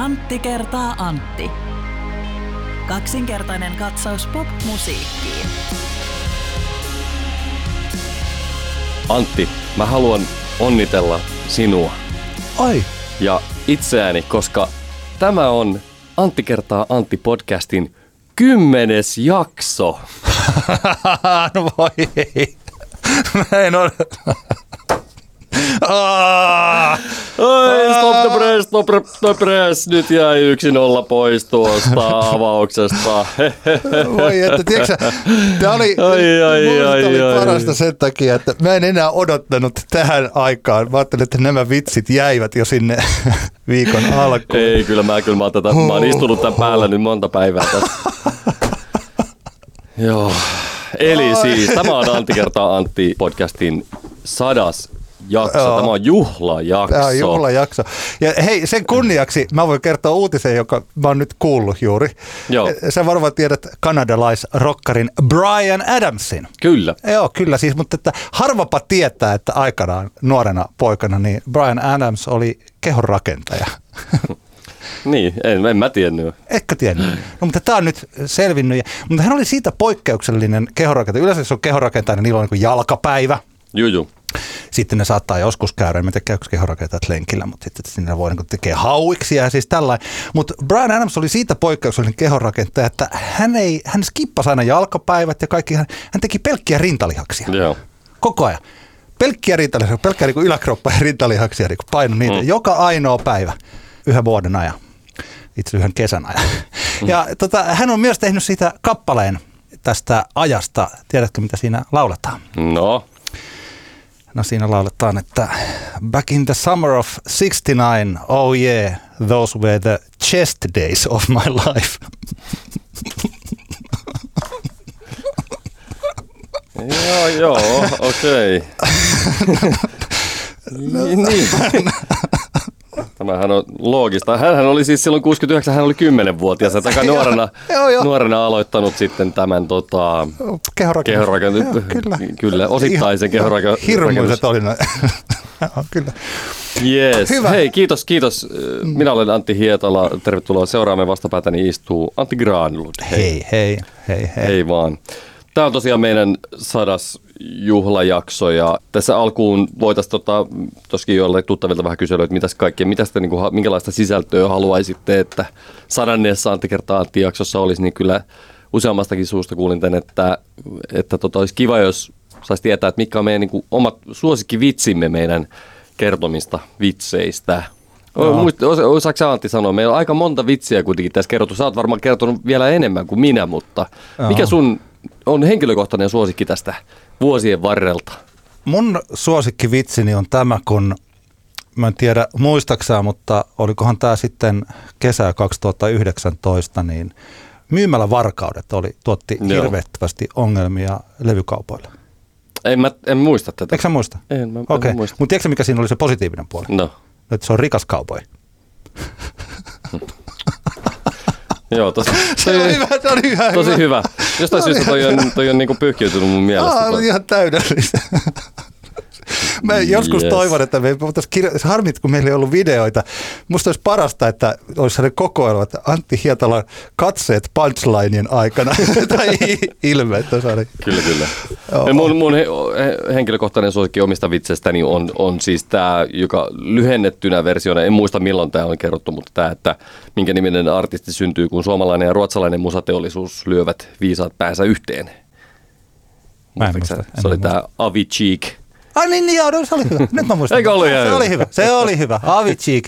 Antti kertaa Antti. Kaksinkertainen katsaus pop-musiikkiin. Antti, mä haluan onnitella sinua Ai, ja itseäni, koska tämä on Antti kertaa Antti podcastin kymmenes jakso. no voi ei. Mä en ole. Ah, Oi, stop the press, stop the press. Nyt jäi yksi nolla pois tuosta avauksesta. voi että, tiedätkö tämä oli, Ai, ai, ai, oli ai. parasta sen takia, että mä en enää odottanut tähän aikaan. Mä ajattelin, että nämä vitsit jäivät jo sinne viikon alkuun. Ei, kyllä mä, kyllä mä, tätä, mä oon istunut tämän päällä nyt monta päivää tässä. Joo. Eli siis, tämä on Antti kertaa Antti podcastin sadas jakso. Joo. Tämä on juhlajakso. Tämä on juhlajakso. Ja hei, sen kunniaksi mä voin kertoa uutisen, joka mä oon nyt kuullut juuri. Joo. Sä varmaan tiedät kanadalaisrokkarin Brian Adamsin. Kyllä. Joo, kyllä siis, mutta että harvapa tietää, että aikanaan nuorena poikana niin Brian Adams oli kehonrakentaja. Niin, en, en mä tiennyt. Etkö tiennyt? No, mutta tämä on nyt selvinnyt. Ja, mutta hän oli siitä poikkeuksellinen kehonrakentaja. Yleensä jos on kehonrakentaja, niin niillä on niin jalkapäivä. Juju. Sitten ne saattaa joskus käydä, en tiedä käykö kehonrakentajat lenkillä, mutta sitten sinne voi niin tekee hauiksi ja siis tällainen. Mutta Brian Adams oli siitä poikkeuksellinen kehonrakentaja, että hän, ei, hän skippasi aina jalkapäivät ja kaikki, hän, hän teki pelkkiä rintalihaksia. Joo. Koko ajan. Pelkkiä rintalihaksia, pelkkiä niin yläkroppa ja rintalihaksia, niin paino niitä mm. joka ainoa päivä yhden vuoden ajan. Itse yhden kesän ajan. Mm. Ja tota, hän on myös tehnyt siitä kappaleen tästä ajasta. Tiedätkö, mitä siinä lauletaan? No, No siinä lauletaan, että Back in the summer of 69, oh yeah, those were the chest days of my life. joo, joo, okei. niin, niin. Tämähän on loogista. Hänhän oli siis silloin 69, hän oli 10-vuotias, ja aika nuorena, Joo, joo. nuorena aloittanut sitten tämän tota, Kehorakennus. Joo, kyllä. Kyllä, osittaisen kehorakennus. Hirmuiset oli. Joo, kyllä. Yes. Hyvä. Hei, kiitos, kiitos. Minä olen Antti Hietala. Tervetuloa seuraamme vastapäätäni istuu Antti Granlund. Hei, hei, hei, hei. Hei vaan. Tämä on tosiaan meidän sadas juhlajakso ja tässä alkuun voitaisiin tota, toskin joille tuttavilta vähän kysyä, että mitäs kaikkea, mitä sitä, niin kuin, minkälaista sisältöä haluaisitte, että sadanneessa Antti kertaa Antti jaksossa olisi, niin kyllä useammastakin suusta kuulin tämän, että, että tota, olisi kiva, jos saisi tietää, että mitkä on meidän niin kuin, omat suosikkivitsimme meidän kertomista vitseistä. Muist, osa, osaako Antti sanoa? Meillä on aika monta vitsiä kuitenkin tässä kerrottu. Sä oot varmaan kertonut vielä enemmän kuin minä, mutta mikä Joo. sun on henkilökohtainen suosikki tästä vuosien varrelta? Mun suosikkivitsini on tämä, kun mä en tiedä muistaksää, mutta olikohan tämä sitten kesä 2019, niin myymällä varkaudet oli, tuotti Joo. hirveästi ongelmia levykaupoille. En, mä, en muista tätä. Eikö sä muista? En, mä, okay. okay. muista. mutta tiedätkö mikä siinä oli se positiivinen puoli? No, Että se on rikas kaupoi. joo, tosi, Se oli hyvä, se oli hyvä. tosi hyvä. Jostain Se oli syystä toi on, toi on niinku pyyhkiytynyt mun mielestä. Aa, ihan täydellistä. Mä joskus Yes. toivon, että me voitaisiin kirjo... Se harmit, kun meillä ei ollut videoita. Musta olisi parasta, että olisi sellainen kokoelma, että Antti Hietalan katseet punchlinein aikana. tai i- ilmeet. Kyllä. Kyllä, kyllä. Joo. Mun, mun he, he, henkilökohtainen suosikki omista vitseistäni on, on siis tämä, joka lyhennettynä versiona, en muista milloin tämä on kerrottu, mutta tämä, että minkä niminen artisti syntyy, kun suomalainen ja ruotsalainen musateollisuus lyövät viisaat päänsä yhteen. Mä en muista, sä? en Se oli muista. tämä Avi Cheek. Ai niin, niin joo, no, se oli hyvä. Nyt mä muistan. Eikö ollut se oli hyvä. Se oli hyvä. Avicii.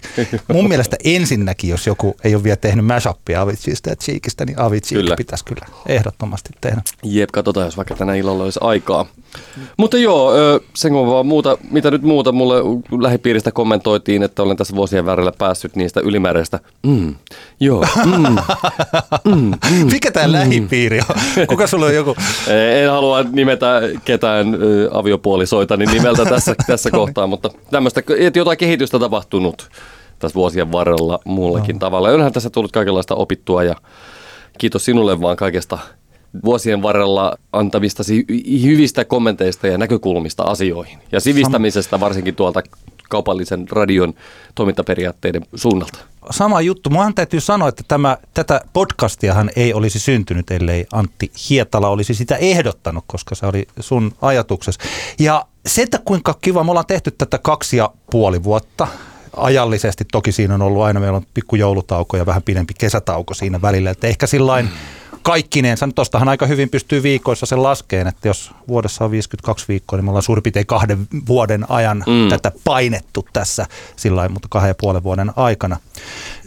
Mun mielestä ensinnäkin, jos joku ei ole vielä tehnyt mashupia Aviciista ja Cheekistä, niin Avicii Kyllä. pitäisi kyllä ehdottomasti tehdä. Jep, katsotaan, jos vaikka tänä illalla olisi aikaa. Mutta joo, sen kun vaan muuta, mitä nyt muuta mulle lähipiiristä kommentoitiin, että olen tässä vuosien värillä päässyt niistä ylimääräistä. Mm, joo, mm, Mikä tämä lähipiiri on? Kuka sulla on joku? En halua nimetä ketään ö, aviopuolisoitani nimeltä tässä, tässä kohtaa, mutta tämmöistä, että jotain kehitystä tapahtunut tässä vuosien varrella muullakin tavalla. Ja onhan tässä tullut kaikenlaista opittua ja kiitos sinulle vaan kaikesta vuosien varrella antamistasi hy- hyvistä kommenteista ja näkökulmista asioihin. Ja sivistämisestä varsinkin tuolta kaupallisen radion toimintaperiaatteiden suunnalta. Sama juttu. Muahan täytyy sanoa, että tämä, tätä podcastiahan ei olisi syntynyt, ellei Antti Hietala olisi sitä ehdottanut, koska se oli sun ajatuksessa. Ja se, että kuinka kiva, me ollaan tehty tätä kaksi ja puoli vuotta ajallisesti. Toki siinä on ollut aina, meillä on pikku joulutauko ja vähän pidempi kesätauko siinä välillä. Että ehkä sillain kaikkineensa, tuostahan aika hyvin pystyy viikoissa sen laskeen, että jos vuodessa on 52 viikkoa, niin me ollaan suurin piirtein kahden vuoden ajan mm. tätä painettu tässä sillä mutta kahden ja puolen vuoden aikana.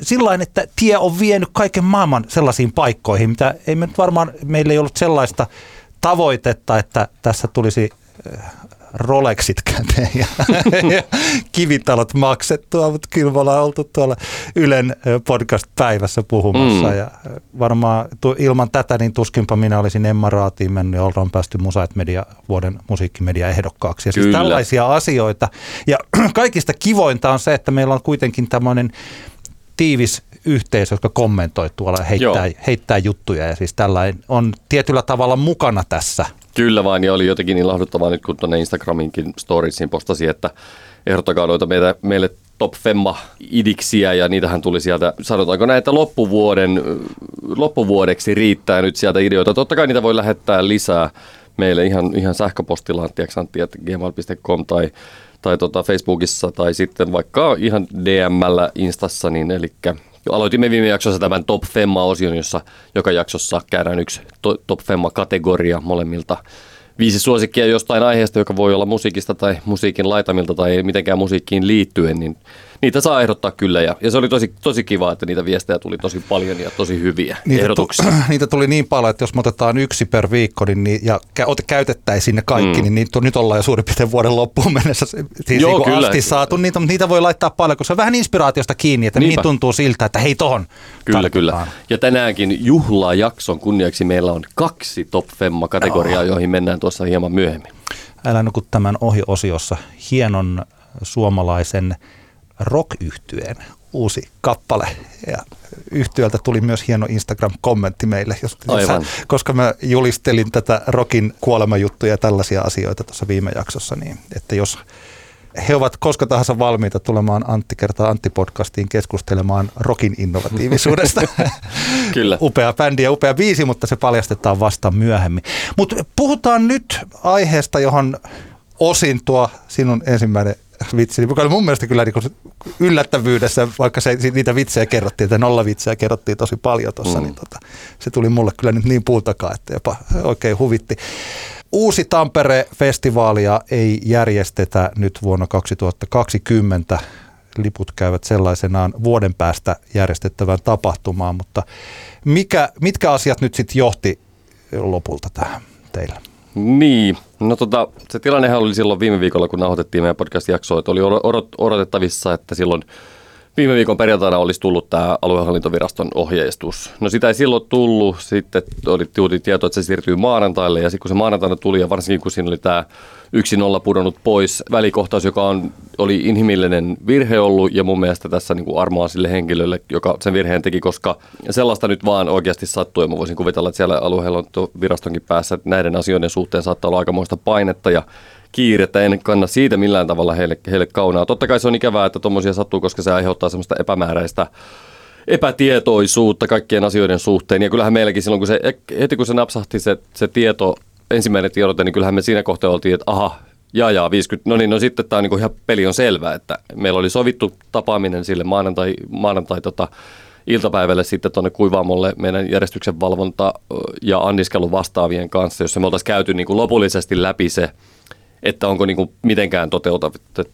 Sillain, että tie on vienyt kaiken maailman sellaisiin paikkoihin, mitä ei me nyt varmaan, meillä ei ollut sellaista tavoitetta, että tässä tulisi Rolexit käteen ja, ja kivitalot maksettua, mutta kyllä me ollaan oltu tuolla Ylen podcast-päivässä puhumassa mm. ja varmaan ilman tätä niin tuskinpa minä olisin Emma Raatiin mennyt ja ollaan päästy Musaet Media vuoden musiikkimedia ehdokkaaksi. Ja siis tällaisia asioita ja kaikista kivointa on se, että meillä on kuitenkin tämmöinen tiivis yhteisö, jotka kommentoi tuolla, heittää, heittää juttuja ja siis tällainen on tietyllä tavalla mukana tässä Kyllä vaan, ja oli jotenkin ilahduttavaa nyt, kun tuonne Instagraminkin storiesiin postasi, että ehdottakaa noita meitä, meille top femma idiksiä ja niitähän tuli sieltä, sanotaanko näin, että loppuvuoden, loppuvuodeksi riittää nyt sieltä ideoita. Totta kai niitä voi lähettää lisää meille ihan, ihan sähköpostilla, että gmail.com tai, tai tota Facebookissa tai sitten vaikka ihan DMllä Instassa, niin eli Aloitimme viime jaksossa tämän Top Femma-osion, jossa joka jaksossa käydään yksi Top Femma-kategoria molemmilta. Viisi suosikkia jostain aiheesta, joka voi olla musiikista tai musiikin laitamilta tai mitenkään musiikkiin liittyen, niin niitä saa ehdottaa kyllä. Ja, ja se oli tosi, tosi kiva, että niitä viestejä tuli tosi paljon ja tosi hyviä niitä ehdotuksia. Tu, niitä tuli niin paljon, että jos me otetaan yksi per viikko niin, niin, ja käytettäisiin ne kaikki, mm. niin niitä, nyt ollaan jo suurin piirtein vuoden loppuun mennessä siis Joo, niin kyllä. asti saatu. Niitä, niitä voi laittaa paljon, koska se on vähän inspiraatiosta kiinni, että Niinpä. niin tuntuu siltä, että hei tohon Kyllä, tarvitaan. kyllä. Ja tänäänkin juhlajakson kunniaksi meillä on kaksi Top Femma-kategoriaa, oh. joihin mennään tuossa hieman myöhemmin. Älä nuku tämän ohi-osiossa hienon suomalaisen rock uusi kappale. Ja yhtiöltä tuli myös hieno Instagram-kommentti meille, jos, Aivan. koska mä julistelin tätä rokin kuolemajuttuja ja tällaisia asioita tuossa viime jaksossa, niin että jos he ovat koska tahansa valmiita tulemaan Antti kertaa Antti-podcastiin keskustelemaan rokin innovatiivisuudesta. Kyllä. upea bändi ja upea biisi, mutta se paljastetaan vasta myöhemmin. Mutta puhutaan nyt aiheesta, johon osin tuo sinun ensimmäinen vitsi, niin oli mun mielestä kyllä niin yllättävyydessä, vaikka se, niitä vitsejä kerrottiin, että nolla vitsejä kerrottiin tosi paljon tuossa, mm. niin tota, se tuli mulle kyllä nyt niin puultakaa, että jopa oikein huvitti. Uusi Tampere-festivaalia ei järjestetä nyt vuonna 2020. Liput käyvät sellaisenaan vuoden päästä järjestettävään tapahtumaan, mutta mikä, mitkä asiat nyt sitten johti lopulta tähän teille? Niin, no tota, se tilannehan oli silloin viime viikolla, kun nauhoitettiin meidän podcast-jaksoa, että oli odotettavissa, että silloin viime viikon perjantaina olisi tullut tämä aluehallintoviraston ohjeistus. No sitä ei silloin tullut, sitten oli, tuli tieto, että se siirtyy maanantaille. Ja sitten kun se maanantaina tuli ja varsinkin kun siinä oli tämä yksi nolla pudonnut pois välikohtaus, joka on, oli inhimillinen virhe ollut ja mun mielestä tässä niin kuin armoa sille henkilölle, joka sen virheen teki, koska sellaista nyt vaan oikeasti sattuu. Ja mä voisin kuvitella, että siellä aluehallintovirastonkin päässä näiden asioiden suhteen saattaa olla aikamoista painetta ja kiirettä, en kanna siitä millään tavalla heille, heille kaunaa. Totta kai se on ikävää, että tuommoisia sattuu, koska se aiheuttaa semmoista epämääräistä epätietoisuutta kaikkien asioiden suhteen. Ja kyllähän meilläkin silloin, kun se, heti kun se napsahti se, se tieto, ensimmäinen tiedote, niin kyllähän me siinä kohtaa oltiin, että aha, jaa jaa, 50, no niin, no sitten tämä on niin ihan peli on selvä, että meillä oli sovittu tapaaminen sille maanantai, maanantai tota, iltapäivälle sitten tuonne kuivaamolle meidän järjestyksen valvonta ja anniskelu vastaavien kanssa, jossa me oltaisiin käyty niin lopullisesti läpi se, että onko niin kuin mitenkään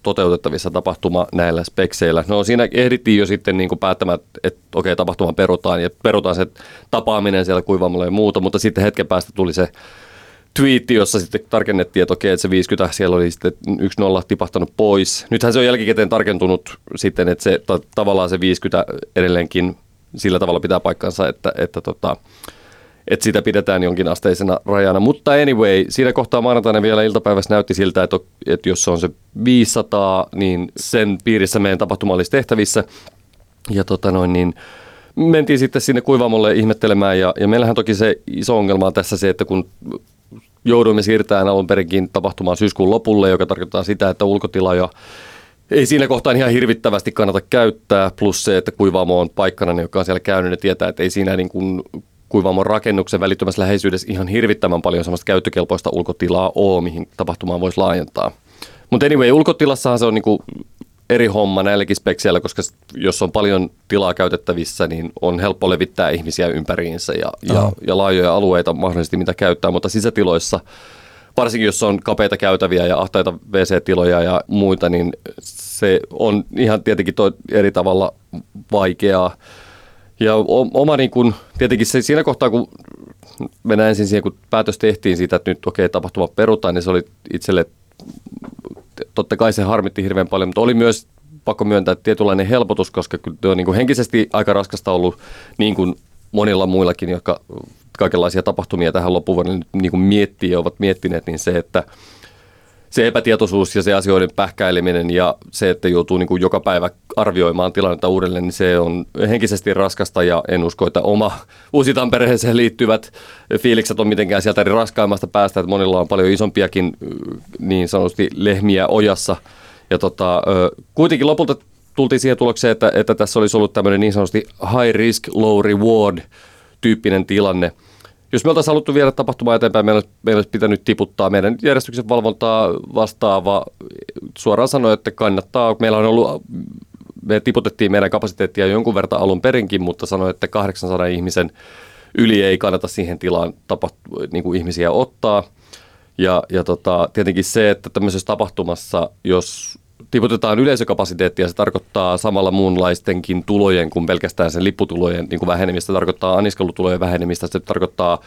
toteutettavissa tapahtuma näillä spekseillä. No siinä ehdittiin jo sitten niin kuin päättämään, että okei, tapahtuma perutaan ja perutaan se tapaaminen siellä kuivaamolla ja muuta, mutta sitten hetken päästä tuli se twiitti, jossa sitten tarkennettiin, että okei, että se 50, siellä oli sitten yksi nolla tipahtanut pois. Nythän se on jälkikäteen tarkentunut sitten, että se tavallaan se 50 edelleenkin sillä tavalla pitää paikkansa, että, että tota, että sitä pidetään jonkin asteisena rajana. Mutta anyway, siinä kohtaa maanantaina vielä iltapäivässä näytti siltä, että, että jos on se 500, niin sen piirissä meidän tapahtuma olisi tehtävissä. Ja tota noin, niin mentiin sitten sinne kuivaamolle ihmettelemään ja, ja meillähän toki se iso ongelma on tässä se, että kun jouduimme siirtämään alun perinkin tapahtumaan syyskuun lopulle, joka tarkoittaa sitä, että ulkotila jo ei siinä kohtaa ihan hirvittävästi kannata käyttää, plus se, että kuivaamo on paikkana, joka on siellä käynyt, ne tietää, että ei siinä niin kuin kuivaamon rakennuksen välittömässä läheisyydessä ihan hirvittävän paljon sellaista käyttökelpoista ulkotilaa ole, mihin tapahtumaan voisi laajentaa. Mutta anyway, ulkotilassahan se on niinku eri homma näilläkin spekseillä, koska jos on paljon tilaa käytettävissä, niin on helppo levittää ihmisiä ympäriinsä ja, ja, ja laajoja alueita mahdollisesti mitä käyttää, mutta sisätiloissa varsinkin jos on kapeita käytäviä ja ahtaita WC-tiloja ja muita, niin se on ihan tietenkin eri tavalla vaikeaa. Ja oma niin kun, tietenkin se, siinä kohtaa, kun mennään ensin siihen, kun päätös tehtiin siitä, että nyt okei, okay, tapahtuma perutaan, niin se oli itselle, totta kai se harmitti hirveän paljon, mutta oli myös pakko myöntää tietynlainen helpotus, koska on niin kuin henkisesti aika raskasta ollut niin kuin monilla muillakin, jotka kaikenlaisia tapahtumia tähän loppuvuoden niin kuin miettii ja ovat miettineet, niin se, että se epätietoisuus ja se asioiden pähkäileminen ja se, että joutuu niin kuin joka päivä arvioimaan tilannetta uudelleen, niin se on henkisesti raskasta ja en usko, että oma uusi Tampereeseen liittyvät fiilikset on mitenkään sieltä raskaimmasta päästä, että monilla on paljon isompiakin niin sanotusti lehmiä ojassa. Ja tota, kuitenkin lopulta tultiin siihen tulokseen, että, että tässä olisi ollut tämmöinen niin sanotusti high risk, low reward tyyppinen tilanne – jos me oltaisiin haluttu viedä tapahtumaa eteenpäin, meidän, meidän olisi pitänyt tiputtaa meidän järjestyksen valvontaa vastaava. Suoraan sanoa, että kannattaa. Meillä on ollut, me tiputettiin meidän kapasiteettia jonkun verran alun perinkin, mutta sanoi, että 800 ihmisen yli ei kannata siihen tilaan tapahtu, niin kuin ihmisiä ottaa. Ja, ja tota, tietenkin se, että tämmöisessä tapahtumassa, jos tiputetaan yleisökapasiteettia, se tarkoittaa samalla muunlaistenkin tulojen kuin pelkästään sen lipputulojen niin kuin vähenemistä, se tarkoittaa anniskelutulojen vähenemistä, se tarkoittaa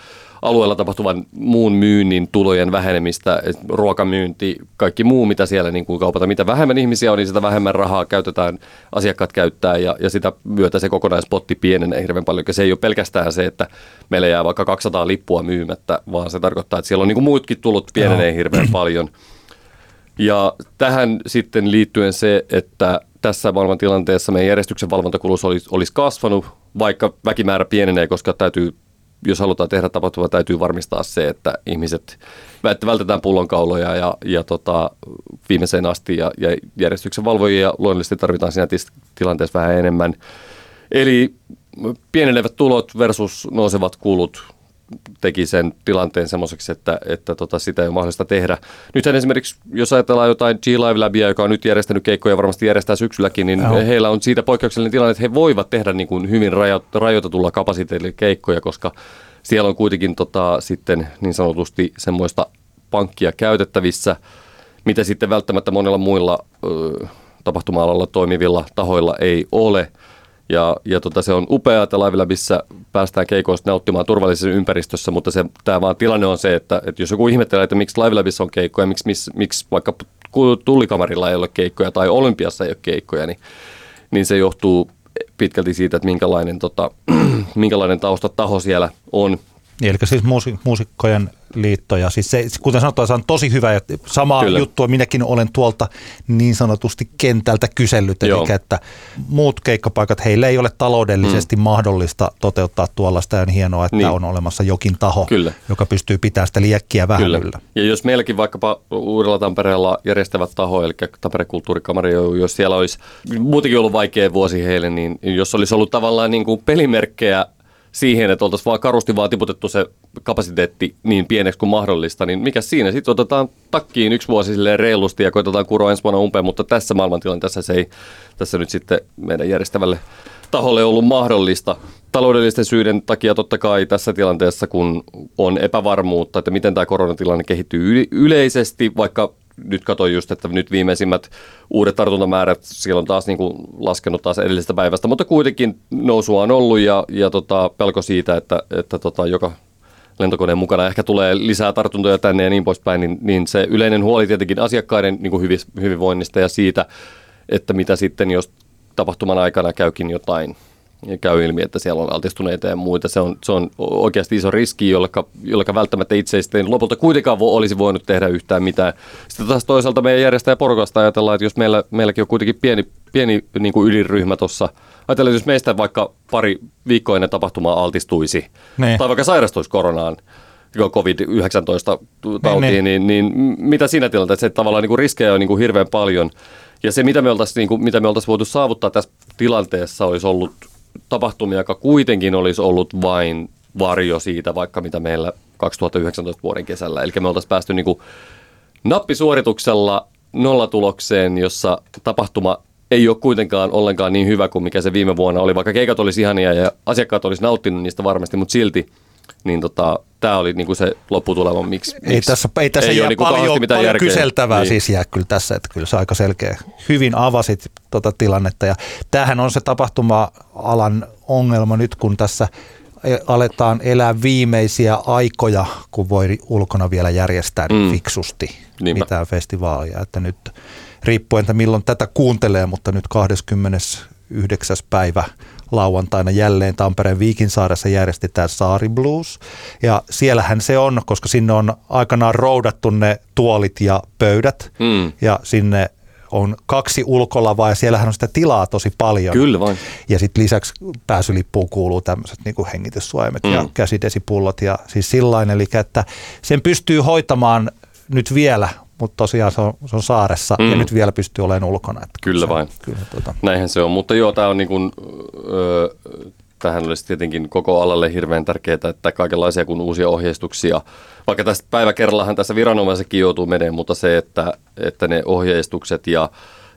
alueella tapahtuvan muun myynnin tulojen vähenemistä, ruokamyynti, kaikki muu, mitä siellä niin kuin kaupata. Mitä vähemmän ihmisiä on, niin sitä vähemmän rahaa käytetään, asiakkaat käyttää ja, ja sitä myötä se kokonaispotti pienenee hirveän paljon. Se ei ole pelkästään se, että meillä jää vaikka 200 lippua myymättä, vaan se tarkoittaa, että siellä on niin kuin muutkin tulot pienenee hirveän paljon. Ja tähän sitten liittyen se, että tässä maailman tilanteessa meidän järjestyksen valvontakulus olisi, olisi kasvanut, vaikka väkimäärä pienenee, koska täytyy, jos halutaan tehdä tapahtuma, täytyy varmistaa se, että ihmiset vältetään pullonkauloja ja, ja tota, viimeiseen asti ja, ja järjestyksen valvojia luonnollisesti tarvitaan siinä tilanteessa vähän enemmän. Eli pienenevät tulot versus nousevat kulut teki sen tilanteen semmoiseksi, että, että tota, sitä ei ole mahdollista tehdä. Nythän esimerkiksi, jos ajatellaan jotain G-Live Labia, joka on nyt järjestänyt keikkoja varmasti järjestää syksylläkin, niin Joo. heillä on siitä poikkeuksellinen tilanne, että he voivat tehdä niin kuin hyvin rajoitetulla kapasiteetilla keikkoja, koska siellä on kuitenkin tota, sitten niin sanotusti semmoista pankkia käytettävissä, mitä sitten välttämättä monilla muilla ö, tapahtuma-alalla toimivilla tahoilla ei ole – ja, ja tota, se on upeaa, että Live Labissa päästään keikoista nauttimaan turvallisessa ympäristössä, mutta se, tämä vaan tilanne on se, että, että jos joku ihmettelee, että miksi Labissa on keikkoja, miksi, miksi, miksi vaikka tullikamarilla ei ole keikkoja tai Olympiassa ei ole keikkoja, niin, niin se johtuu pitkälti siitä, että minkälainen, tota, minkälainen taustataho siellä on. Eli siis muusikkojen liittoja. Siis se, kuten sanottua, se on tosi hyvä ja samaa Kyllä. juttua minäkin olen tuolta niin sanotusti kentältä kysellyt. Joo. Eli että muut keikkapaikat, heille ei ole taloudellisesti mm. mahdollista toteuttaa tuollaista ja on hienoa, että niin. on olemassa jokin taho, Kyllä. joka pystyy pitämään sitä liekkiä vähän Kyllä. yllä. Ja jos meilläkin vaikkapa Uudella Tampereella järjestävät taho, eli Tampereen kulttuurikamari, jos siellä olisi muutenkin ollut vaikea vuosi heille, niin jos olisi ollut tavallaan niin kuin pelimerkkejä siihen, että oltaisiin vaan karusti vaan tiputettu se kapasiteetti niin pieneksi kuin mahdollista, niin mikä siinä? Sitten otetaan takkiin yksi vuosi silleen reilusti ja koitetaan kuroa ensi vuonna umpeen, mutta tässä maailmantilanteessa se ei tässä nyt sitten meidän järjestävälle taholle ollut mahdollista. Taloudellisten syiden takia totta kai tässä tilanteessa, kun on epävarmuutta, että miten tämä koronatilanne kehittyy yleisesti, vaikka nyt katsoin just, että nyt viimeisimmät uudet tartuntamäärät, siellä on taas niin kuin laskenut taas edellisestä päivästä, mutta kuitenkin nousua on ollut ja, ja tota, pelko siitä, että, että tota, joka lentokoneen mukana ehkä tulee lisää tartuntoja tänne ja niin poispäin, niin, niin se yleinen huoli tietenkin asiakkaiden niin kuin hyvinvoinnista ja siitä, että mitä sitten, jos tapahtuman aikana käykin jotain käy ilmi, että siellä on altistuneita ja muita. Se on, se on oikeasti iso riski, jolla välttämättä itse sitten lopulta kuitenkaan vo, olisi voinut tehdä yhtään mitään. Sitten taas toisaalta meidän järjestäjä porukasta ajatellaan, että jos meillä, meilläkin on kuitenkin pieni, pieni niin kuin ydinryhmä tuossa, ajatellaan, että jos meistä vaikka pari viikkoa ennen tapahtumaa altistuisi, ne. tai vaikka sairastuisi koronaan, COVID-19 tautiin, niin, niin, niin, mitä siinä tilanteessa, että tavallaan niin kuin riskejä on niin kuin hirveän paljon – Ja se, mitä me oltaisiin niin kuin, mitä me oltaisiin voitu saavuttaa tässä tilanteessa, olisi ollut tapahtumia, joka kuitenkin olisi ollut vain varjo siitä, vaikka mitä meillä 2019 vuoden kesällä. Eli me oltaisiin päästy niin kuin nappisuorituksella nollatulokseen, jossa tapahtuma ei ole kuitenkaan ollenkaan niin hyvä kuin mikä se viime vuonna oli, vaikka keikat olisi ihania ja asiakkaat olisi nauttinut niistä varmasti, mutta silti niin tota, tämä oli niinku se lopputulema, miksi, Ei miksi tässä, ei tässä ei ei ole jää niinku paljon, mitään paljon järkeä. kyseltävää Niin. siis jää kyllä tässä, että kyllä se aika selkeä. Hyvin avasit tota tilannetta ja tämähän on se tapahtuma-alan ongelma nyt, kun tässä e- aletaan elää viimeisiä aikoja, kun voi ulkona vielä järjestää mm. fiksusti Niinpä. mitään festivaalia. Että nyt riippuen, että milloin tätä kuuntelee, mutta nyt 29. päivä lauantaina jälleen Tampereen Viikinsaaressa järjestetään Saari Blues. Ja siellähän se on, koska sinne on aikanaan roudattu ne tuolit ja pöydät. Mm. Ja sinne on kaksi ulkolavaa ja siellähän on sitä tilaa tosi paljon. Kyllä vain. Ja sitten lisäksi pääsylippuun kuuluu tämmöiset niin hengityssuojamet mm. ja Mm. käsidesipullot ja siis sillain. Eli että sen pystyy hoitamaan nyt vielä, mutta tosiaan se on, se on saaressa mm. ja nyt vielä pystyy olemaan ulkona. Että Kyllä se, vain. Kyllä, tota. Näinhän se on, mutta joo, tämä on niin kuin, öö, tähän olisi tietenkin koko alalle hirveän tärkeää, että kaikenlaisia kuin uusia ohjeistuksia, vaikka tästä päivä kerrallahan tässä viranomaisetkin joutuu menemään, mutta se, että, että ne ohjeistukset ja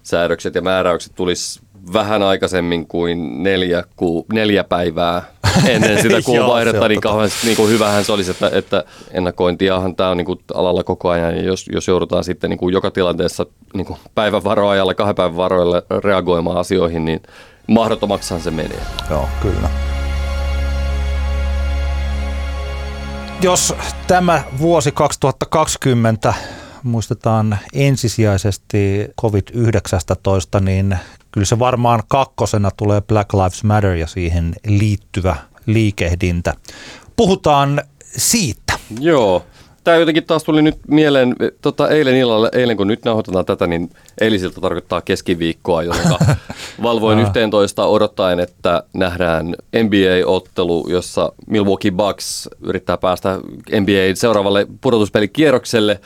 säädökset ja määräykset tulisi vähän aikaisemmin kuin neljä, ku, neljä päivää ennen sitä kuun Joo, se vaihdetta, on niin kauhean niin kuin hyvähän se olisi, että, että ennakointiahan tämä on niin kuin alalla koko ajan, ja jos, jos joudutaan sitten niin kuin joka tilanteessa niin kuin päivän varoajalla, kahden päivän varoilla reagoimaan asioihin, niin mahdottomaksihan se menee. Joo, kyllä. Jos tämä vuosi 2020 muistetaan ensisijaisesti COVID-19, niin kyllä se varmaan kakkosena tulee Black Lives Matter ja siihen liittyvä liikehdintä. Puhutaan siitä. Joo. Tämä jotenkin taas tuli nyt mieleen, tota, eilen illalla, eilen kun nyt nauhoitetaan tätä, niin eilisiltä tarkoittaa keskiviikkoa, jolloin valvoin 11 odottaen, että nähdään NBA-ottelu, jossa Milwaukee Bucks yrittää päästä NBA seuraavalle pudotuspelikierrokselle.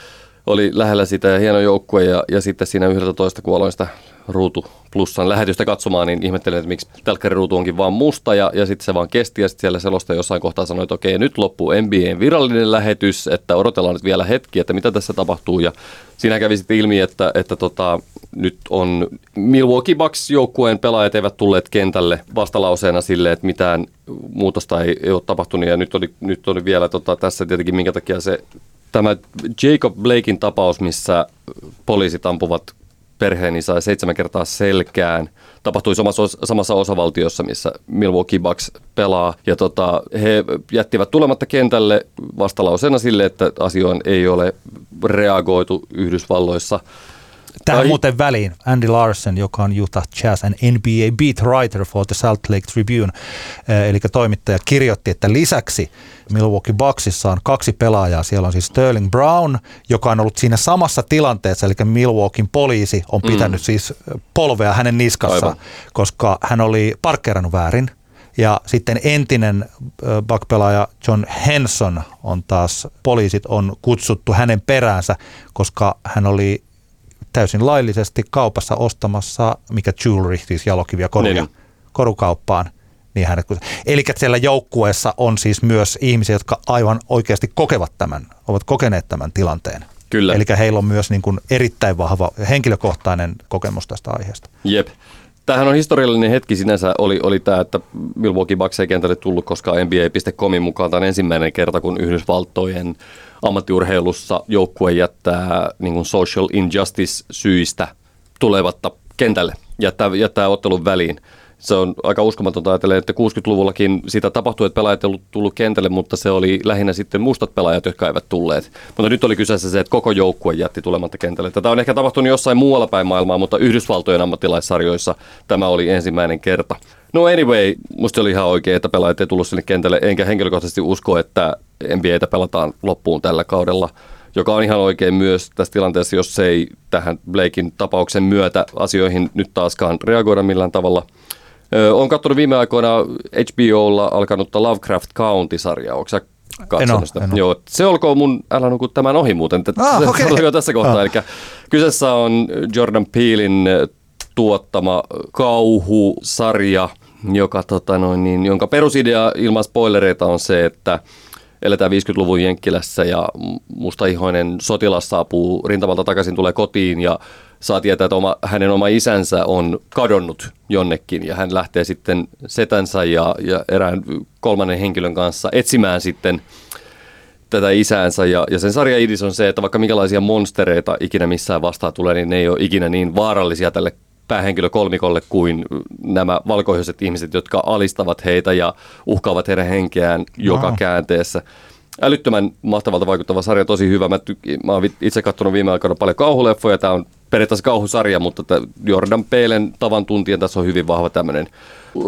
Oli lähellä sitä ja hieno joukkue ja, ja sitten siinä 11, kun aloin sitä ruutu plussan lähetystä katsomaan, niin ihmettelin, että miksi telkkariruutu onkin vaan musta ja, ja sitten se vaan kesti ja sitten siellä selosta jossain kohtaa sanoi, että okei, nyt loppuu NBAn virallinen lähetys, että odotellaan nyt vielä hetki, että mitä tässä tapahtuu. Ja siinä kävi sitten ilmi, että, että tota, nyt on Milwaukee Bucks joukkueen pelaajat eivät tulleet kentälle vastalauseena sille, että mitään muutosta ei, ei ole tapahtunut. Ja nyt oli, nyt oli vielä tota, tässä tietenkin minkä takia se tämä Jacob Blakein tapaus, missä poliisit ampuvat perheeni sai seitsemän kertaa selkään. Tapahtui samassa, samassa osavaltiossa, missä Milwaukee Bucks pelaa. Ja tota, he jättivät tulematta kentälle vastalauseena sille, että asioon ei ole reagoitu Yhdysvalloissa. Tähän Ai- muuten väliin Andy Larsen, joka on Utah Jazz and NBA beat writer for the Salt Lake Tribune, eh, eli toimittaja, kirjoitti, että lisäksi Milwaukee Bucksissa on kaksi pelaajaa. Siellä on siis Sterling Brown, joka on ollut siinä samassa tilanteessa, eli Milwaukeein poliisi on pitänyt mm. siis polvea hänen niskassaan, Aivan. koska hän oli parkkeerannut väärin. Ja sitten entinen ö, Buck-pelaaja John Henson on taas, poliisit on kutsuttu hänen peräänsä, koska hän oli täysin laillisesti kaupassa ostamassa, mikä jewelry, siis jalokiviä koruja, Niin. korukauppaan. Niin hänet, eli siellä joukkueessa on siis myös ihmisiä, jotka aivan oikeasti kokevat tämän, ovat kokeneet tämän tilanteen. Kyllä. Eli heillä on myös niin kuin erittäin vahva henkilökohtainen kokemus tästä aiheesta. Jep. Tämähän on historiallinen hetki sinänsä, oli, oli tämä, että Milwaukee Bucks ei kentälle tullut, koska NBA.comin mukaan tämä on ensimmäinen kerta, kun Yhdysvaltojen ammattiurheilussa joukkue jättää niin kuin social injustice syistä tulevatta kentälle, jättää, jättää ottelun väliin. Se on aika uskomatonta ajatella, että 60-luvullakin sitä tapahtui, että pelaajat ei ollut tullut kentälle, mutta se oli lähinnä sitten mustat pelaajat, jotka eivät tulleet. Mutta nyt oli kyseessä se, että koko joukkue jätti tulematta kentälle. Tätä on ehkä tapahtunut jossain muualla päin maailmaa, mutta Yhdysvaltojen ammattilaissarjoissa tämä oli ensimmäinen kerta. No anyway, musta oli ihan oikein, että pelaajat ei tullut sinne kentälle, enkä henkilökohtaisesti usko, että NBAtä pelataan loppuun tällä kaudella joka on ihan oikein myös tässä tilanteessa, jos ei tähän Blakein tapauksen myötä asioihin nyt taaskaan reagoida millään tavalla. Olen katsonut viime aikoina HBOlla alkanutta Lovecraft County-sarjaa. Onko sä katsonut sitä? Joo, se olkoon mun, älä nuku tämän ohi muuten, Ah, se okay. jo tässä kohtaa. Ah. Eli Kyseessä on Jordan Peelin tuottama kauhusarja, joka, tota noin, niin, jonka perusidea ilman spoilereita on se, että eletään 50-luvun Jenkkilässä ja mustaihoinen sotilas saapuu rintamalta takaisin, tulee kotiin ja saa tietää, että oma, hänen oma isänsä on kadonnut jonnekin ja hän lähtee sitten setänsä ja, ja erään kolmannen henkilön kanssa etsimään sitten tätä isäänsä ja, ja sen sarjan idis on se, että vaikka minkälaisia monstereita ikinä missään vastaan tulee, niin ne ei ole ikinä niin vaarallisia tälle päähenkilö kolmikolle kuin nämä valkoiset ihmiset, jotka alistavat heitä ja uhkaavat heidän henkeään joka käänteessä. Älyttömän mahtavalta vaikuttava sarja, tosi hyvä. Mä, ty- mä oon itse katsonut viime aikoina paljon kauhuleffoja. Tämä on periaatteessa kauhusarja, mutta Jordan Peelen tavan tuntien tässä on hyvin vahva tämmöinen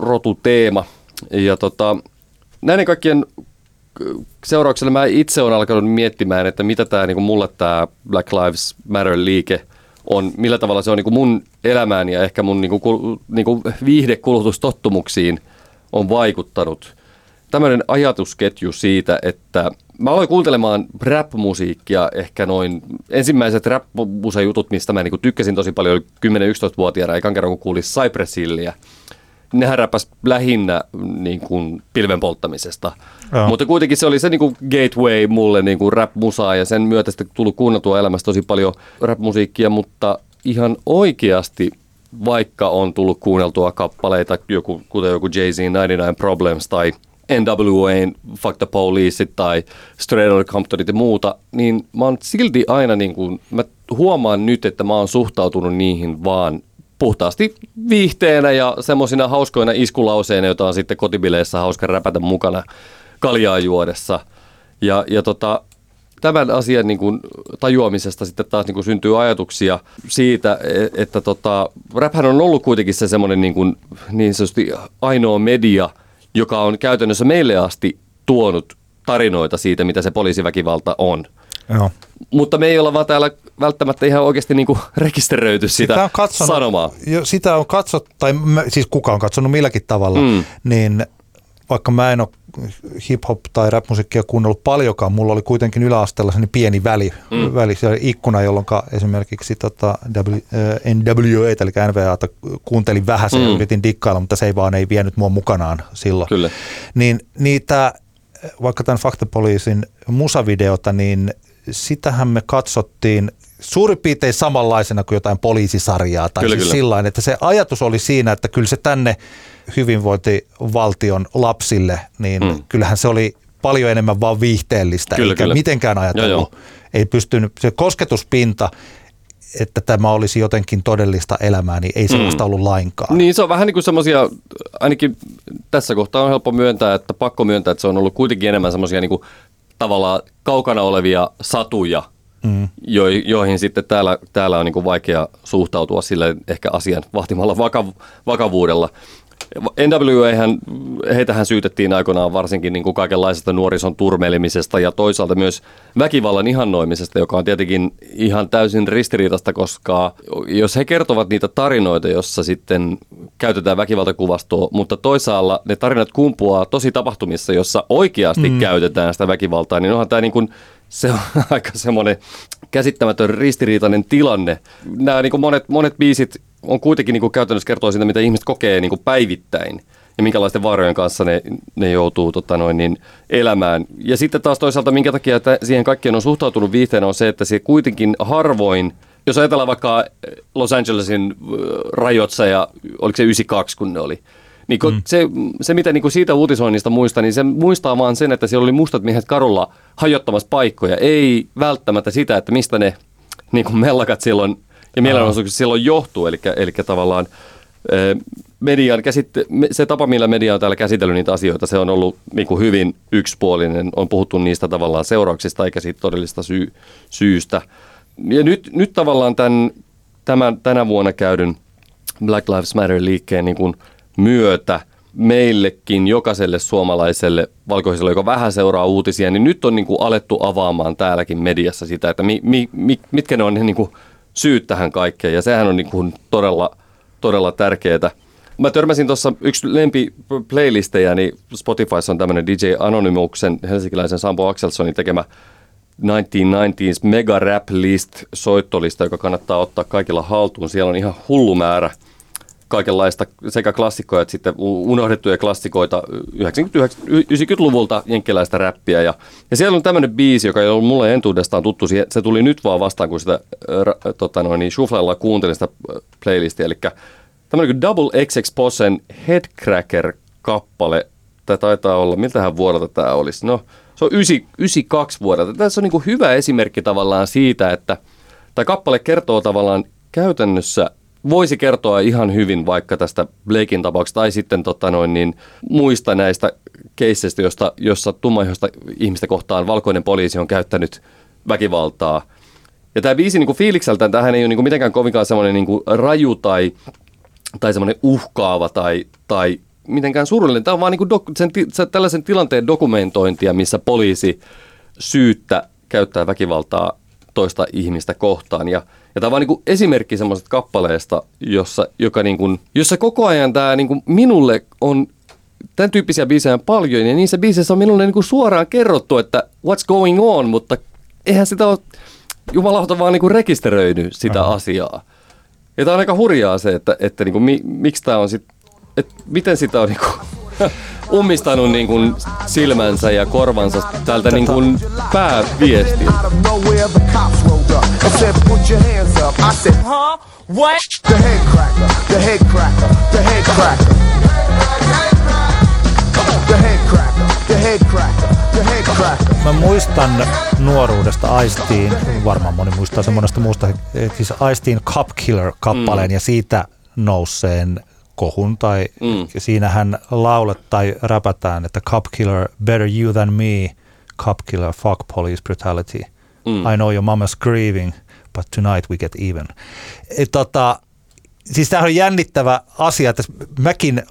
rotuteema. Ja tota, näiden kaikkien seurauksena mä itse olen alkanut miettimään, että mitä tämä niin mulle tämä Black Lives Matter-liike on, millä tavalla se on niin mun elämään ja ehkä mun niin kuin, niin kuin viihdekulutustottumuksiin on vaikuttanut. Tämmöinen ajatusketju siitä, että mä aloin kuuntelemaan rap-musiikkia ehkä noin, ensimmäiset rap jutut mistä mä niin tykkäsin tosi paljon, oli 10-11-vuotiaana, ekan kerran kun kuulin Cypress Hillia nehän räpäs lähinnä niin kuin pilven polttamisesta. Joo. Mutta kuitenkin se oli se niin kuin gateway mulle niin kuin rap-musaa ja sen myötä sitten tullut kuunneltua elämässä tosi paljon rap-musiikkia, mutta ihan oikeasti vaikka on tullut kuunneltua kappaleita, joku, kuten joku Jay-Z 99 Problems tai NWAn Fuck the Police tai Straight Outta Comptonit ja muuta, niin mä oon silti aina niin kuin, mä huomaan nyt, että mä oon suhtautunut niihin vaan puhtaasti viihteenä ja semmoisina hauskoina iskulauseina, joita on sitten kotibileissä hauska räpätä mukana kaljaa juodessa. Ja, ja tota, tämän asian niin kuin, tajuamisesta sitten taas niin kuin, syntyy ajatuksia siitä, e, että tota, räphän on ollut kuitenkin se semmoinen niin, kuin, niin sanotusti ainoa media, joka on käytännössä meille asti tuonut tarinoita siitä, mitä se poliisiväkivalta on. Joo. Mutta me ei olla vaan täällä välttämättä ihan oikeasti niin kuin rekisteröity sitä, sitä on katsonut, sanomaa. Jo, sitä on katsottu, tai mä, siis kuka on katsonut milläkin tavalla, mm. niin vaikka mä en ole hip-hop tai rap-musiikkia kuunnellut paljonkaan, mulla oli kuitenkin yläasteella sellainen pieni väli, mm. väli siellä ikkuna, jolloin esimerkiksi tota w, äh, NWA, eli NVAta kuuntelin vähän sen mm. yritin dikkailla, mutta se ei vaan ei vienyt mua mukanaan silloin. Kyllä. Niin niitä, vaikka tämän Faktapoliisin musavideota, niin sitähän me katsottiin suurin piirtein samanlaisena kuin jotain poliisisarjaa. Tai kyllä, siis kyllä. Sillain, että se ajatus oli siinä, että kyllä se tänne hyvinvointivaltion lapsille, niin hmm. kyllähän se oli paljon enemmän vaan viihteellistä, kyllä, eikä kyllä. mitenkään ajatellut. Joo, joo. Ei pystynyt, se kosketuspinta että tämä olisi jotenkin todellista elämää, niin ei sellaista mm. ollut lainkaan. Niin, se on vähän niin kuin semmoisia, ainakin tässä kohtaa on helppo myöntää, että pakko myöntää, että se on ollut kuitenkin enemmän semmoisia niin tavallaan kaukana olevia satuja, mm. jo, joihin sitten täällä, täällä on niin kuin vaikea suhtautua sille ehkä asian vahtimalla vakav, vakavuudella. NWA, heitähän syytettiin aikoinaan varsinkin niin kuin kaikenlaisesta nuorison turmelemisesta ja toisaalta myös väkivallan ihannoimisesta, joka on tietenkin ihan täysin ristiriitasta, koska jos he kertovat niitä tarinoita, jossa sitten käytetään väkivaltakuvastoa, mutta toisaalla ne tarinat kumpuaa tosi tapahtumissa, jossa oikeasti mm. käytetään sitä väkivaltaa, niin onhan tämä niin kuin se on aika semmoinen käsittämätön ristiriitainen tilanne. Nämä niin kuin monet, monet biisit on kuitenkin niin kuin käytännössä kertoo siitä, mitä ihmiset kokee niin kuin päivittäin ja minkälaisten vaarojen kanssa ne, ne joutuu tota noin, niin, elämään. Ja sitten taas toisaalta, minkä takia että siihen kaikkien on suhtautunut viihteenä, on se, että se kuitenkin harvoin, jos ajatellaan vaikka Los Angelesin äh, rajoitsa ja oliko se 92, kun ne oli, niin mm. se, se, mitä niin kuin siitä uutisoinnista muistaa, niin se muistaa vaan sen, että siellä oli mustat miehet karulla hajottamassa paikkoja. Ei välttämättä sitä, että mistä ne niin kuin mellakat silloin ja mielenosoituksista silloin johtuu. Eli, eli tavallaan median käsitte- se tapa, millä media on täällä käsitellyt niitä asioita, se on ollut niin kuin hyvin yksipuolinen. On puhuttu niistä tavallaan seurauksista eikä siitä todellista syy- syystä. Ja nyt, nyt tavallaan tämän, tämän, tänä vuonna käydyn Black Lives Matter-liikkeen niin kuin myötä meillekin, jokaiselle suomalaiselle valkoiselle, joka vähän seuraa uutisia, niin nyt on niin kuin alettu avaamaan täälläkin mediassa sitä, että mi, mi, mi, mitkä ne on ne niin kuin syyt tähän kaikkeen. Ja sehän on niin kuin todella, todella tärkeää. Mä törmäsin tuossa yksi lempi playlistejä, niin Spotifyssa on tämmöinen DJ Anonymuksen helsinkiläisen Sampo Axelsonin tekemä 1990s Mega Rap List soittolista, joka kannattaa ottaa kaikilla haltuun. Siellä on ihan hullu määrä kaikenlaista sekä klassikkoja että sitten unohdettuja klassikoita 90-luvulta jenkkiläistä räppiä. Ja, ja siellä on tämmöinen biisi, joka ei ollut mulle entuudestaan tuttu. Se tuli nyt vaan vastaan, kun sitä äh, tota noin, niin kuuntelin sitä playlistia. Eli tämmöinen kuin Double XX Possen Headcracker-kappale. Tämä taitaa olla, miltähän vuodelta tämä olisi? No, se on 92 vuodelta. Tässä on niin hyvä esimerkki tavallaan siitä, että tämä kappale kertoo tavallaan käytännössä voisi kertoa ihan hyvin vaikka tästä Blakein tapauksesta tai sitten tota noin, niin, muista näistä keisseistä, josta, jossa tummaihoista ihmistä kohtaan valkoinen poliisi on käyttänyt väkivaltaa. Ja tämä biisi niin fiilikseltään, tähän ei ole niin kuin mitenkään kovinkaan semmoinen niin raju tai, tai semmoinen uhkaava tai, tai mitenkään surullinen. Tämä on vaan niin kuin dok, sen, sen, tällaisen tilanteen dokumentointia, missä poliisi syyttä käyttää väkivaltaa toista ihmistä kohtaan. Ja, ja tämä on niin kuin esimerkki semmoisesta kappaleesta, jossa, joka niin kuin, jossa koko ajan tämä niin kuin minulle on tämän tyyppisiä biisejä paljon, ja niissä biiseissä on minulle niin kuin suoraan kerrottu, että what's going on, mutta eihän sitä ole jumalauta vaan niin kuin rekisteröinyt sitä Aha. asiaa. Ja tämä on aika hurjaa se, että, että niin kuin, mi, miksi tämä on sitten, että miten sitä on niin kuin, ummistanut niin kuin silmänsä ja korvansa tältä niin kuin pääviestiltä. Mä muistan nuoruudesta Aistiin, varmaan moni muistaa semmoista muusta, siis Aistiin Cup Killer-kappaleen mm. ja siitä nouseen kohun tai mm. siinähän laulet tai räpätään, että Cup Killer, better you than me, Cup Killer, fuck police brutality. Mm. I know your mama's grieving, but tonight we get even. Et, tota, siis tämähän on jännittävä asia, että mäkin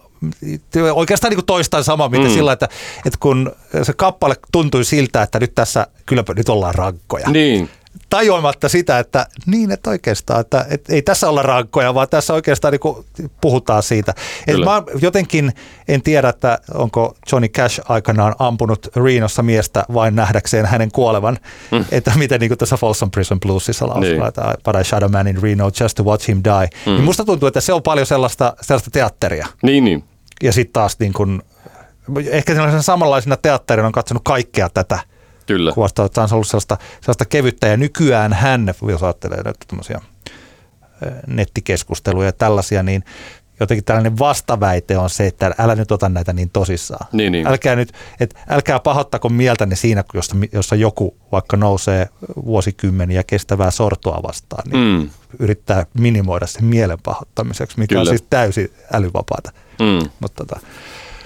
oikeastaan niin toistan samaa, mitä mm. sillä, että, että kun se kappale tuntui siltä, että nyt tässä kyllä nyt ollaan rankkoja. Niin tajuamatta sitä, että niin, että oikeastaan, että, että ei tässä olla rankkoja, vaan tässä oikeastaan niin puhutaan siitä. Et mä jotenkin en tiedä, että onko Johnny Cash aikanaan ampunut Renossa miestä vain nähdäkseen hänen kuolevan, mm. että miten niin kuin tässä Folsom Prison Bluesissa lausutaan, niin. I shot a man in Reno just to watch him die. Mm. Niin musta tuntuu, että se on paljon sellaista, sellaista teatteria. Niin, niin. Ja sitten taas niin kuin, ehkä sellaisena samanlaisena teatterina on katsonut kaikkea tätä – Kyllä. kuvastaa, että on ollut sellaista, sellaista kevyttä ja nykyään hän, jos ajattelee nyt tämmöisiä nettikeskusteluja ja tällaisia, niin jotenkin tällainen vastaväite on se, että älä nyt ota näitä niin tosissaan. Niin, niin. Älkää nyt, että älkää pahoittako mieltänne siinä, jossa, jossa joku vaikka nousee vuosikymmeniä kestävää sortoa vastaan, niin mm. yrittää minimoida sen mielen pahoittamiseksi, mikä Kyllä. on siis täysin älyvapaata. Mm. Mutta tota,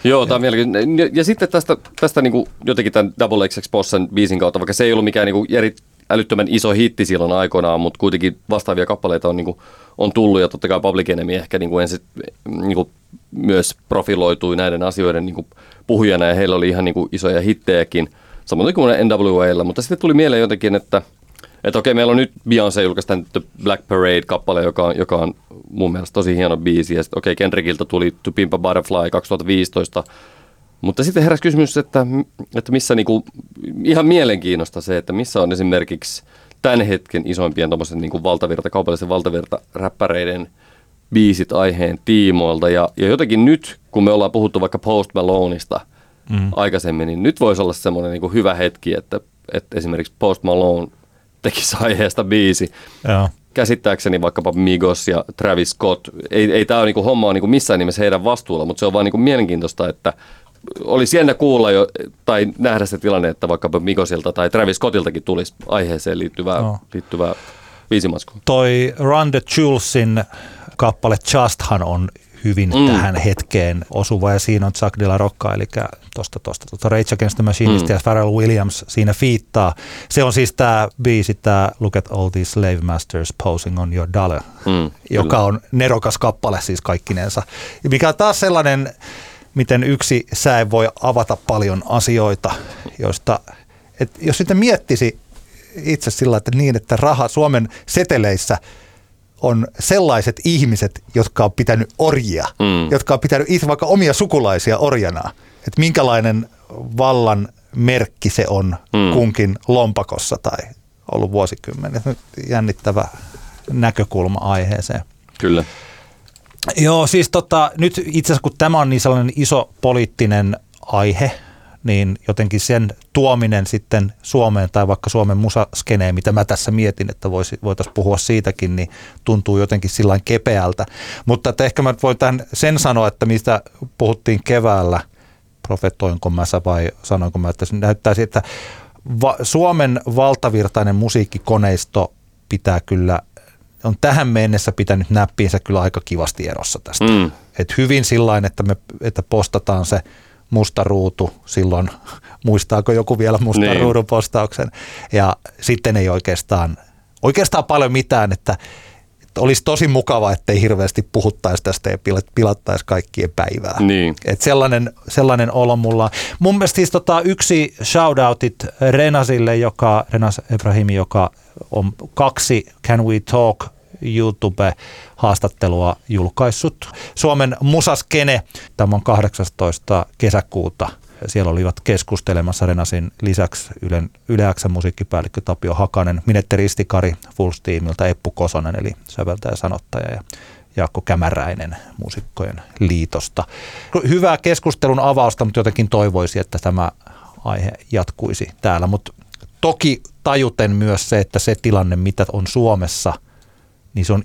Joo, tämä on mielenkiintoinen. Ja, ja sitten tästä, tästä niin kuin jotenkin tämän Double XX Bossen biisin kautta, vaikka se ei ollut mikään niin kuin eri, älyttömän iso hitti silloin aikoinaan, mutta kuitenkin vastaavia kappaleita on, niin kuin, on tullut ja totta kai Public Enemy ehkä niin kuin ensin niin kuin myös profiloitui näiden asioiden niin kuin puhujana ja heillä oli ihan niin kuin isoja hittejäkin, samoin kuin NWAlla, mutta sitten tuli mieleen jotenkin, että että okei, meillä on nyt Beyoncé julkaista The Black Parade-kappale, joka on, joka on mun mielestä tosi hieno biisi. Ja sitten okei, Kendrickiltä tuli To Pimp a Butterfly 2015. Mutta sitten heräsi kysymys, että, että missä niinku, ihan mielenkiinnosta se, että missä on esimerkiksi tämän hetken isoimpien niinku valtavirta, kaupallisen valtavirta räppäreiden biisit aiheen tiimoilta. Ja, ja jotenkin nyt, kun me ollaan puhuttu vaikka Post Maloneista mm. aikaisemmin, niin nyt voisi olla semmoinen niinku hyvä hetki, että, että esimerkiksi Post Malone tekisi aiheesta biisi. Joo. Käsittääkseni vaikkapa Migos ja Travis Scott, ei, ei tämä ole niinku homma on niinku missään nimessä heidän vastuulla, mutta se on vaan niinku mielenkiintoista, että olisi jännä kuulla jo, tai nähdä se tilanne, että vaikkapa Migosilta tai Travis Scottiltakin tulisi aiheeseen liittyvää, no. liittyvää biisimaskua. Toi Run the Julesin kappale Justhan on hyvin mm. tähän hetkeen osuva ja siinä on Chuck de la Rocca, eli tuosta tosta, tuosta Rage Against the Machinista mm. ja Pharrell Williams siinä fiittaa. Se on siis tämä biisi, tämä Look at all these slave masters posing on your dollar, mm, joka kyllä. on nerokas kappale siis kaikkinensa. Mikä on taas sellainen, miten yksi sää voi avata paljon asioita, joista, et jos sitten miettisi itse sillä, että niin, että raha Suomen seteleissä – on sellaiset ihmiset, jotka on pitänyt orjia, mm. jotka on pitänyt itse vaikka omia sukulaisia orjana. Että minkälainen vallan merkki se on Mm. kunkin lompakossa tai ollut vuosikymmeniä. Nyt Jännittävä näkökulma aiheeseen. Kyllä. Joo, siis tota, nyt itse asiassa kun tämä on niin sellainen iso poliittinen aihe, niin jotenkin sen tuominen sitten Suomeen tai vaikka Suomen musaskeneen, mitä mä tässä mietin, että voisi, voitaisiin puhua siitäkin, niin tuntuu jotenkin sillä kepeältä. Mutta että ehkä mä voin tämän sen sanoa, että mistä puhuttiin keväällä, profetoinko mä sä vai sanoinko mä, että se näyttää siltä, että va- Suomen valtavirtainen musiikkikoneisto pitää kyllä, on tähän mennessä pitänyt näppiinsä kyllä aika kivasti erossa tästä. Mm. Et hyvin sillain, että, me, että postataan se musta ruutu silloin, muistaako joku vielä mustan Niin. ruudun postauksen, ja sitten ei oikeastaan, oikeastaan paljon mitään, että, että olisi tosi mukava, ettei hirveästi puhuttaisi tästä ja pila- pilattaisi kaikkien päivää. Niin. Et sellainen, sellainen olo mulla on. Mun mielestä siis tota, yksi shoutoutit Renasille, joka, Renas Ebrahimi, joka on kaksi Can We Talk YouTube-haastattelua julkaissut. Suomen musaskene, tämä on 18. kesäkuuta. Siellä olivat keskustelemassa Renasin lisäksi Ylen, Yle musiikkipäällikkö Tapio Hakanen, Minette Ristikari Fulls-tiimiltä, Eppu Kosonen eli säveltäjä ja sanottaja ja Jaakko Kämäräinen muusikkojen liitosta. Hyvää keskustelun avausta, mutta jotenkin toivoisi, että tämä aihe jatkuisi täällä. Mutta toki tajuten myös se, että se tilanne, mitä on Suomessa, niin se on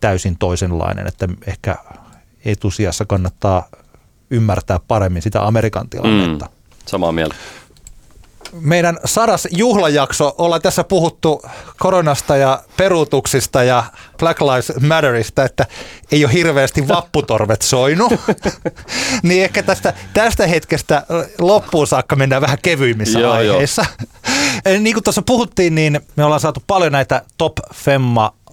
täysin toisenlainen, että ehkä etusijassa kannattaa ymmärtää paremmin sitä Amerikan tilannetta. Mm. Samaa mieltä. Meidän sadas juhlajakso, ollaan tässä puhuttu koronasta ja peruutuksista ja Black Lives Matterista, että ei ole hirveästi vapputorvet soinut. niin ehkä tästä, tästä hetkestä loppuun saakka mennään vähän kevyimmissä Joo, joo. aiheissa. niin kuin tuossa puhuttiin, niin me ollaan saatu paljon näitä top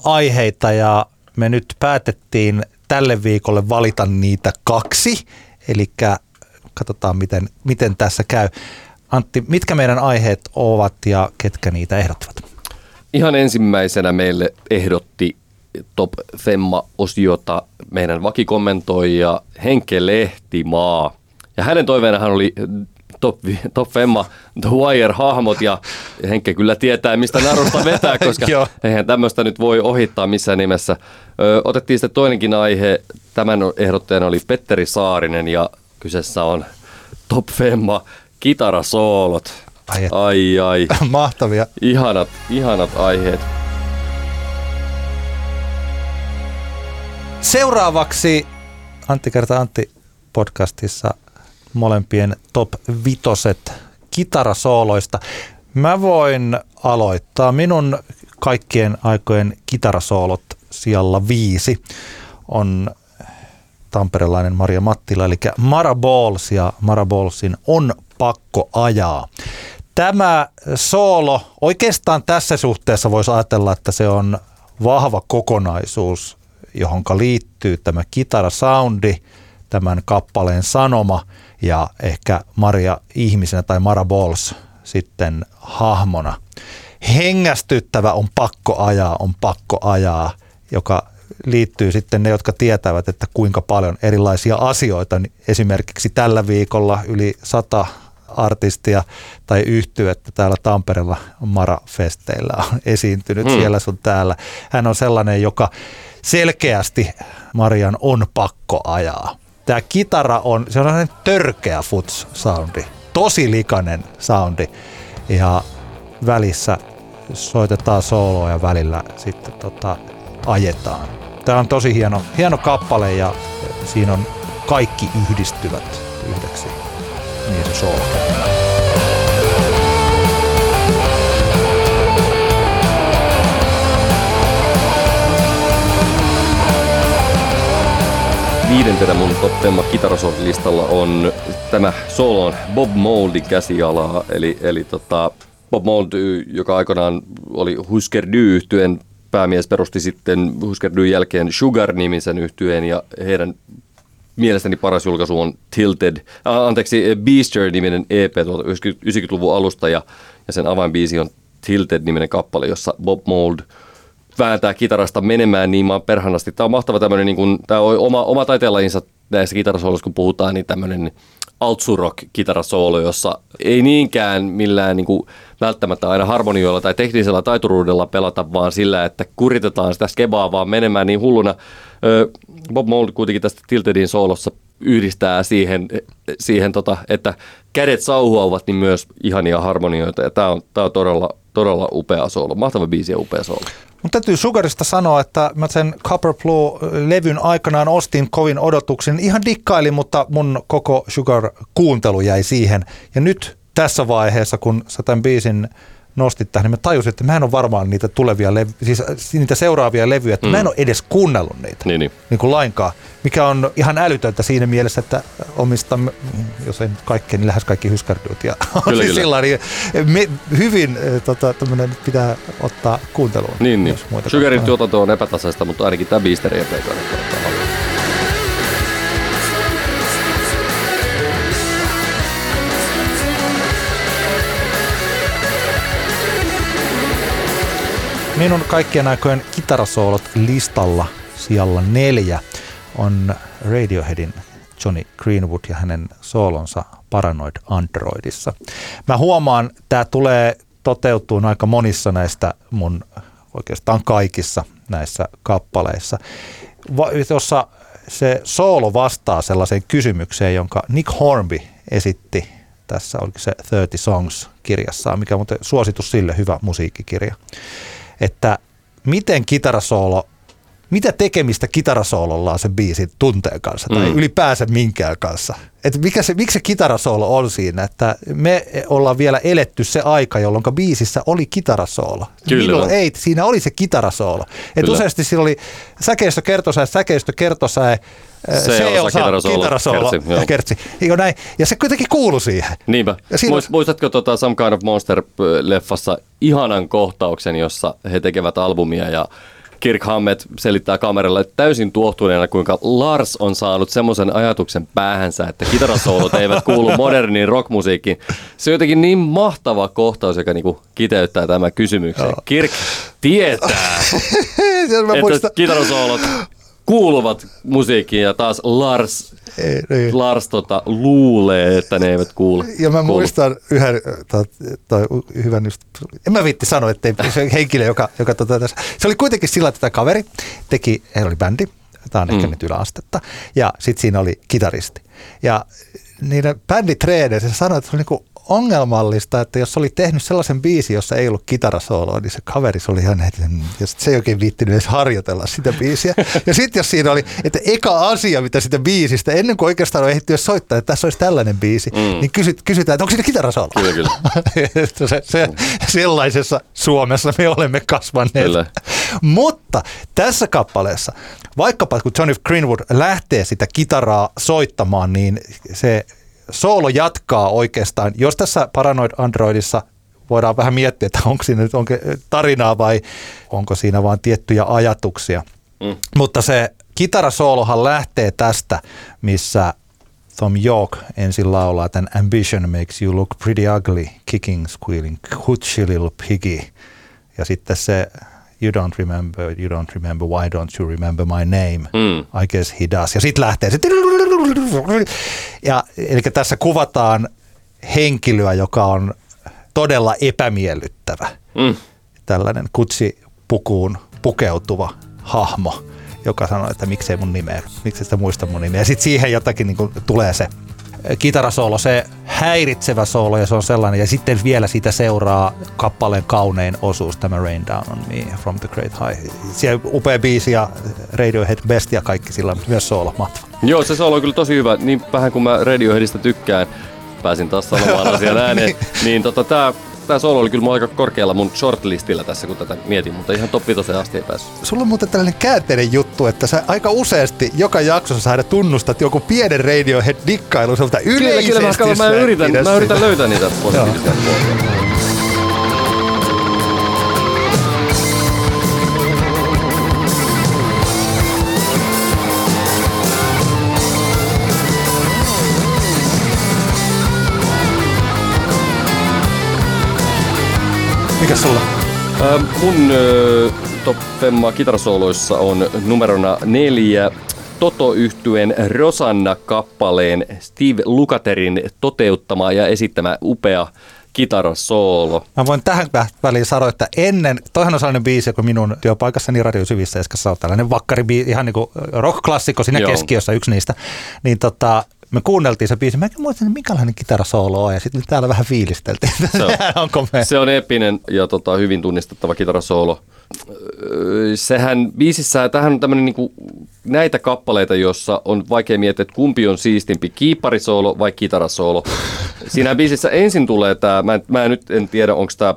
femma-aiheita ja me nyt päätettiin tälle viikolle valita niitä kaksi. Eli katsotaan, miten, miten tässä käy. Antti, mitkä meidän aiheet ovat ja ketkä niitä ehdottavat? Ihan ensimmäisenä meille ehdotti Top Femma-osiota meidän vakikommentoija Henke Lehtimaa. Ja hänen toiveenahan oli Top, top Femma The Wire-hahmot ja Henke kyllä tietää, mistä narusta vetää, koska eihän tämmöistä nyt voi ohittaa missään nimessä. Ö, otettiin sitten toinenkin aihe. Tämän ehdottajana oli Petteri Saarinen ja kyseessä on Top Femma kitarasoolot. Ai et. ai, ai. Mahtavia. Ihanat, ihanat aiheet. Seuraavaksi Antti kertaa Antti podcastissa molempien top vitoset kitarasooloista. Mä voin aloittaa. Minun kaikkien aikojen kitarasoolot sijalla viisi on tamperelainen Maria Mattila, eli Mara Balls ja Mara Ballsin On pakko ajaa. Tämä soolo, oikeastaan tässä suhteessa voisi ajatella, että se on vahva kokonaisuus, johon liittyy tämä kitarasoundi, tämän kappaleen sanoma ja ehkä Maria ihmisenä tai Mara Balls sitten hahmona. Hengästyttävä on pakko ajaa, on pakko ajaa, joka liittyy sitten ne, jotka tietävät, että kuinka paljon erilaisia asioita, esimerkiksi tällä viikolla yli sata artistia tai yhtyettä täällä Tampereella Mara-festeillä on esiintynyt Hmm. siellä sun täällä. Hän on sellainen, joka selkeästi Marian on pakko ajaa. Tämä kitara on, se on sellainen törkeä futs soundi, tosi likainen soundi ja välissä soitetaan sooloa ja välillä sitten tota, ajetaan. Tämä on tosi hieno, hieno kappale ja siinä on kaikki yhdistyvät yhdeksi. Niin se soolo. Viidentenä mun Top Femma kitarasoolilistalla on tämä soolon Bob Moldin käsialaa, eli, eli tota, Bob Mold, joka aikanaan oli Husker Du-yhtyeen päämies, perusti sitten Husker Du jälkeen Sugar-nimisen yhtyeen ja heidän mielestäni paras julkaisu on Tilted, äh, anteeksi, Beaster-niminen EP tuolta 90-luvun alusta ja, ja sen avainbiisi on Tilted-niminen kappale, jossa Bob Mold vääntää kitarasta menemään niin maan perhanasti. Tämä on mahtava tämmöinen, niin kuin, tämä on oma, oma taiteenlajinsa näissä kitarasooloissa, kun puhutaan, niin tämmöinen altsurock-kitarasoolo, jossa ei niinkään millään niin kuin, välttämättä aina harmonioilla tai teknisellä taituruudella pelata, vaan sillä, että kuritetaan sitä skebaa vaan menemään niin hulluna. Bob Mould kuitenkin tästä Tiltedin soolossa yhdistää siihen, siihen tota, että kädet sauhuavat, niin myös ihania harmonioita. Ja tämä on, tää on todella, todella upea soolo. Mahtava biisi ja upea soolo. Mutta täytyy Sugarista sanoa, että mä sen Copper Blue-levyn aikanaan ostin kovin odotuksen. Ihan dikkailin, mutta mun koko Sugar-kuuntelu jäi siihen. Ja nyt tässä vaiheessa, kun sä tämän biisin nostit tähän, niin mä tajusin, että mä en ole varmaan niitä tulevia, levy, siis niitä seuraavia levyjä, että mm. mä en mm. ole edes kuunnellut niitä niin, niin. Niin kuin lainkaan, mikä on ihan älytöntä siinä mielessä, että omistan, jos ei nyt kaikkea, niin lähes kaikki hyskärdut. Ja kyllä, siis Sillä, niin me, hyvin tota, pitää ottaa kuunteluun. Niin, niin. Sugarin tuotanto on epätasaista, mutta ainakin tämä biisteri ei Minun kaikkien aikojen kitarasoolot listalla sijalla neljä on Radioheadin Johnny Greenwood ja hänen soolonsa Paranoid Androidissa. Mä huomaan, tämä tulee toteutuu aika monissa näistä mun oikeastaan kaikissa näissä kappaleissa, jossa se soolo vastaa sellaiseen kysymykseen, jonka Nick Hornby esitti tässä, oliko se 30 Songs-kirjassaan, mikä on muuten suositus sille, hyvä musiikkikirja että miten kitarasoolo, mitä tekemistä kitarasoololla on se biisin tunteen kanssa tai mm. ylipäänsä minkään kanssa. Että mikä se, miksi se kitarasoolo on siinä, että me ollaan vielä eletty se aika, jolloin biisissä oli kitarasoolo. Kyllä. Minulla ei, siinä oli se kitarasoolo. Että useasti siinä oli säkeistö kertosäe, säkeistö kertosäe, on kitarasoolo, kitarasoolo kertsi, kertsi. Ja, näin. ja se kuitenkin kuulu siihen. Niinpä. siinä... Muistatko tota Some Kind of Monster-leffassa ihanan kohtauksen, jossa he tekevät albumia ja Kirk Hammett selittää kameralle täysin tuohtuneena, kuinka Lars on saanut semmoisen ajatuksen päähänsä, että kitarasoolot eivät kuulu moderniin rockmusiikkiin. Se on jotenkin niin mahtava kohtaus, joka niinku kiteyttää tämän kysymyksen. Joo. Kirk tietää, että kitarasoolot kuuluvat musiikkiin ja taas Lars, ei, ei. Lars tota, luulee, että ne eivät kuulu. Ja mä kuulu. muistan yhden toi, toi, hyvän just, en mä vitti sanoa, että se henkilö, joka, joka tota, tässä, se oli kuitenkin sillä, että tämä kaveri teki, heillä oli bändi, tämä on mm. ehkä nyt yläastetta, ja sitten siinä oli kitaristi. Ja niiden bänditreeneissä se sanoi, että se oli niinku ongelmallista, että jos oli tehnyt sellaisen biisin, jossa ei ollut kitarasooloa, niin se kaveri se oli ihan, että se ei oikein viittinyt edes harjoitella sitä biisiä. Ja sitten jos siinä oli, että eka asia, mitä sitä biisistä, ennen kuin oikeastaan on ehditty soittaa, että tässä olisi tällainen biisi, mm. niin kysyt, kysytään, että onko siinä kitarasoolo? Kyllä, kyllä. se, se, sellaisessa Suomessa me olemme kasvaneet. Kyllä. Mutta tässä kappaleessa, vaikkapa kun Johnny Greenwood lähtee sitä kitaraa soittamaan, niin se soolo jatkaa oikeastaan, jos tässä Paranoid Androidissa voidaan vähän miettiä, että onko siinä nyt onko tarinaa vai onko siinä vain tiettyjä ajatuksia. Mm. Mutta se kitarasoolohan lähtee tästä, missä Tom York ensin laulaa tämän Ambition makes you look pretty ugly, kicking, squealing, hoochie little piggy. Ja sitten se You don't remember, you don't remember, why don't you remember my name? Mm. I guess he does. Ja sitten lähtee se ja, eli tässä kuvataan henkilöä, joka on todella epämiellyttävä. Mm. Tällainen kutsipukuun pukeutuva hahmo, joka sanoo, että miksei mun nimeä, miksi sitä muista mun nimeä. Ja sitten siihen jotakin niin tulee se kitarasoolo, se häiritsevä soolo ja se on sellainen. Ja sitten vielä siitä seuraa kappaleen kaunein osuus, tämä Rain Down on Me from the Great High. Siellä upea biisi ja Radiohead Best ja kaikki sillä, myös soolo, matva. Joo, se soolo on kyllä tosi hyvä. Niin vähän kuin mä Radioheadista tykkään, pääsin taas sanomaan asian ääneen, niin, niin tota, tää tämä solo oli kyllä aika korkealla mun shortlistillä tässä, kun tätä mietin, mutta ihan top asti ei päässyt. Sulla on muuten tällainen käänteinen juttu, että sä aika useasti joka jaksossa saada tunnustat joku pienen Radiohead-dikkailu sulta yleisesti. Kyllä, kyllä, mä, mä, yritän, mä yritän löytää niitä positiivisia puolia. Mikä sulla? Äh, mun äh, top femma kitarasooloissa on numerona neljä toto yhtyen Rosanna-kappaleen Steve Lukaterin toteuttama ja esittämä upea kitarasoolo. Mä voin tähän väliin sanoa, että ennen, toihan on sellainen biisi, kun minun työpaikassani Radio Syvissä Eskassa on tällainen vakkari, ihan niin kuin rock-klassikko siinä Joo. keskiössä, yksi niistä, niin tota, me kuunneltiin se biisi, mä muistin, että minkälainen kitarasoolo on, ja sitten täällä vähän fiilisteltiin. Se on, Onko me? se on epinen ja tota, hyvin tunnistettava kitarasoolo. Sehän biisissä, tähän on tämmöinen niin näitä kappaleita, jossa on vaikea miettiä, että kumpi on siistimpi, kiipparisoolo vai kitarasoolo. Siinä biisissä ensin tulee tämä, mä, mä nyt en tiedä, onko tämä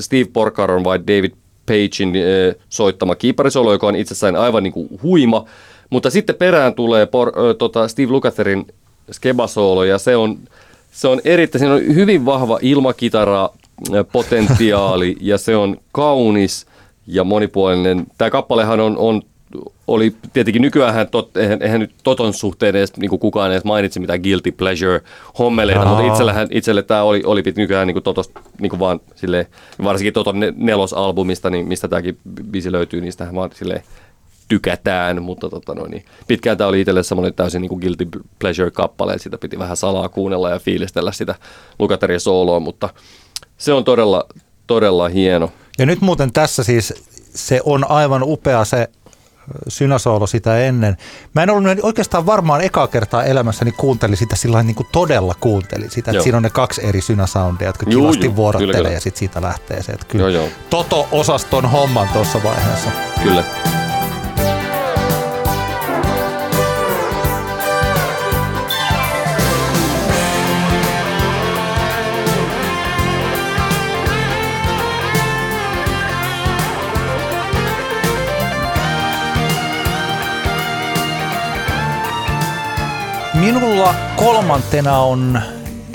Steve Porcaron vai David Pagein soittama kiipparisoolo, joka on itsessään aivan niin kuin huima, mutta sitten perään tulee por, ö, tota Steve Lucatherin skebasoolo ja se on, se on erittäin, siinä on hyvin vahva ilmakitara potentiaali ja se on kaunis ja monipuolinen. Tämä kappalehan on, on oli tietenkin nykyään tot, eihän, eihän nyt Toton suhteen edes niin kukaan edes mainitsi mitään guilty pleasure hommeleita, mutta itsellähän, itselle tämä oli, oli nykyään niin Totos, niin vaan sille, varsinkin Toton nelosalbumista, niin mistä tämäkin biisi löytyy, niin sitähän vaan silleen tykätään, mutta tota noin, niin pitkään tämä oli itselle semmoinen täysin niin kuin guilty pleasure-kappale, että sitä piti vähän salaa kuunnella ja fiilistellä sitä Lukateria sooloa, mutta se on todella, todella hieno. Ja nyt muuten tässä siis se on aivan upea se synäsoolo sitä ennen. Mä en ollut oikeastaan varmaan ekaa kertaa elämässäni kuuntelin sitä sillä niin kuin todella kuuntelin sitä, että siinä on ne kaksi eri synäsoundia, jotka juu, kivasti juu, vuorottelee kyllä, ja sitten siitä lähtee se. Että kyllä joo, joo. Toto-osaston homman tuossa vaiheessa. Kyllä. Minulla kolmantena on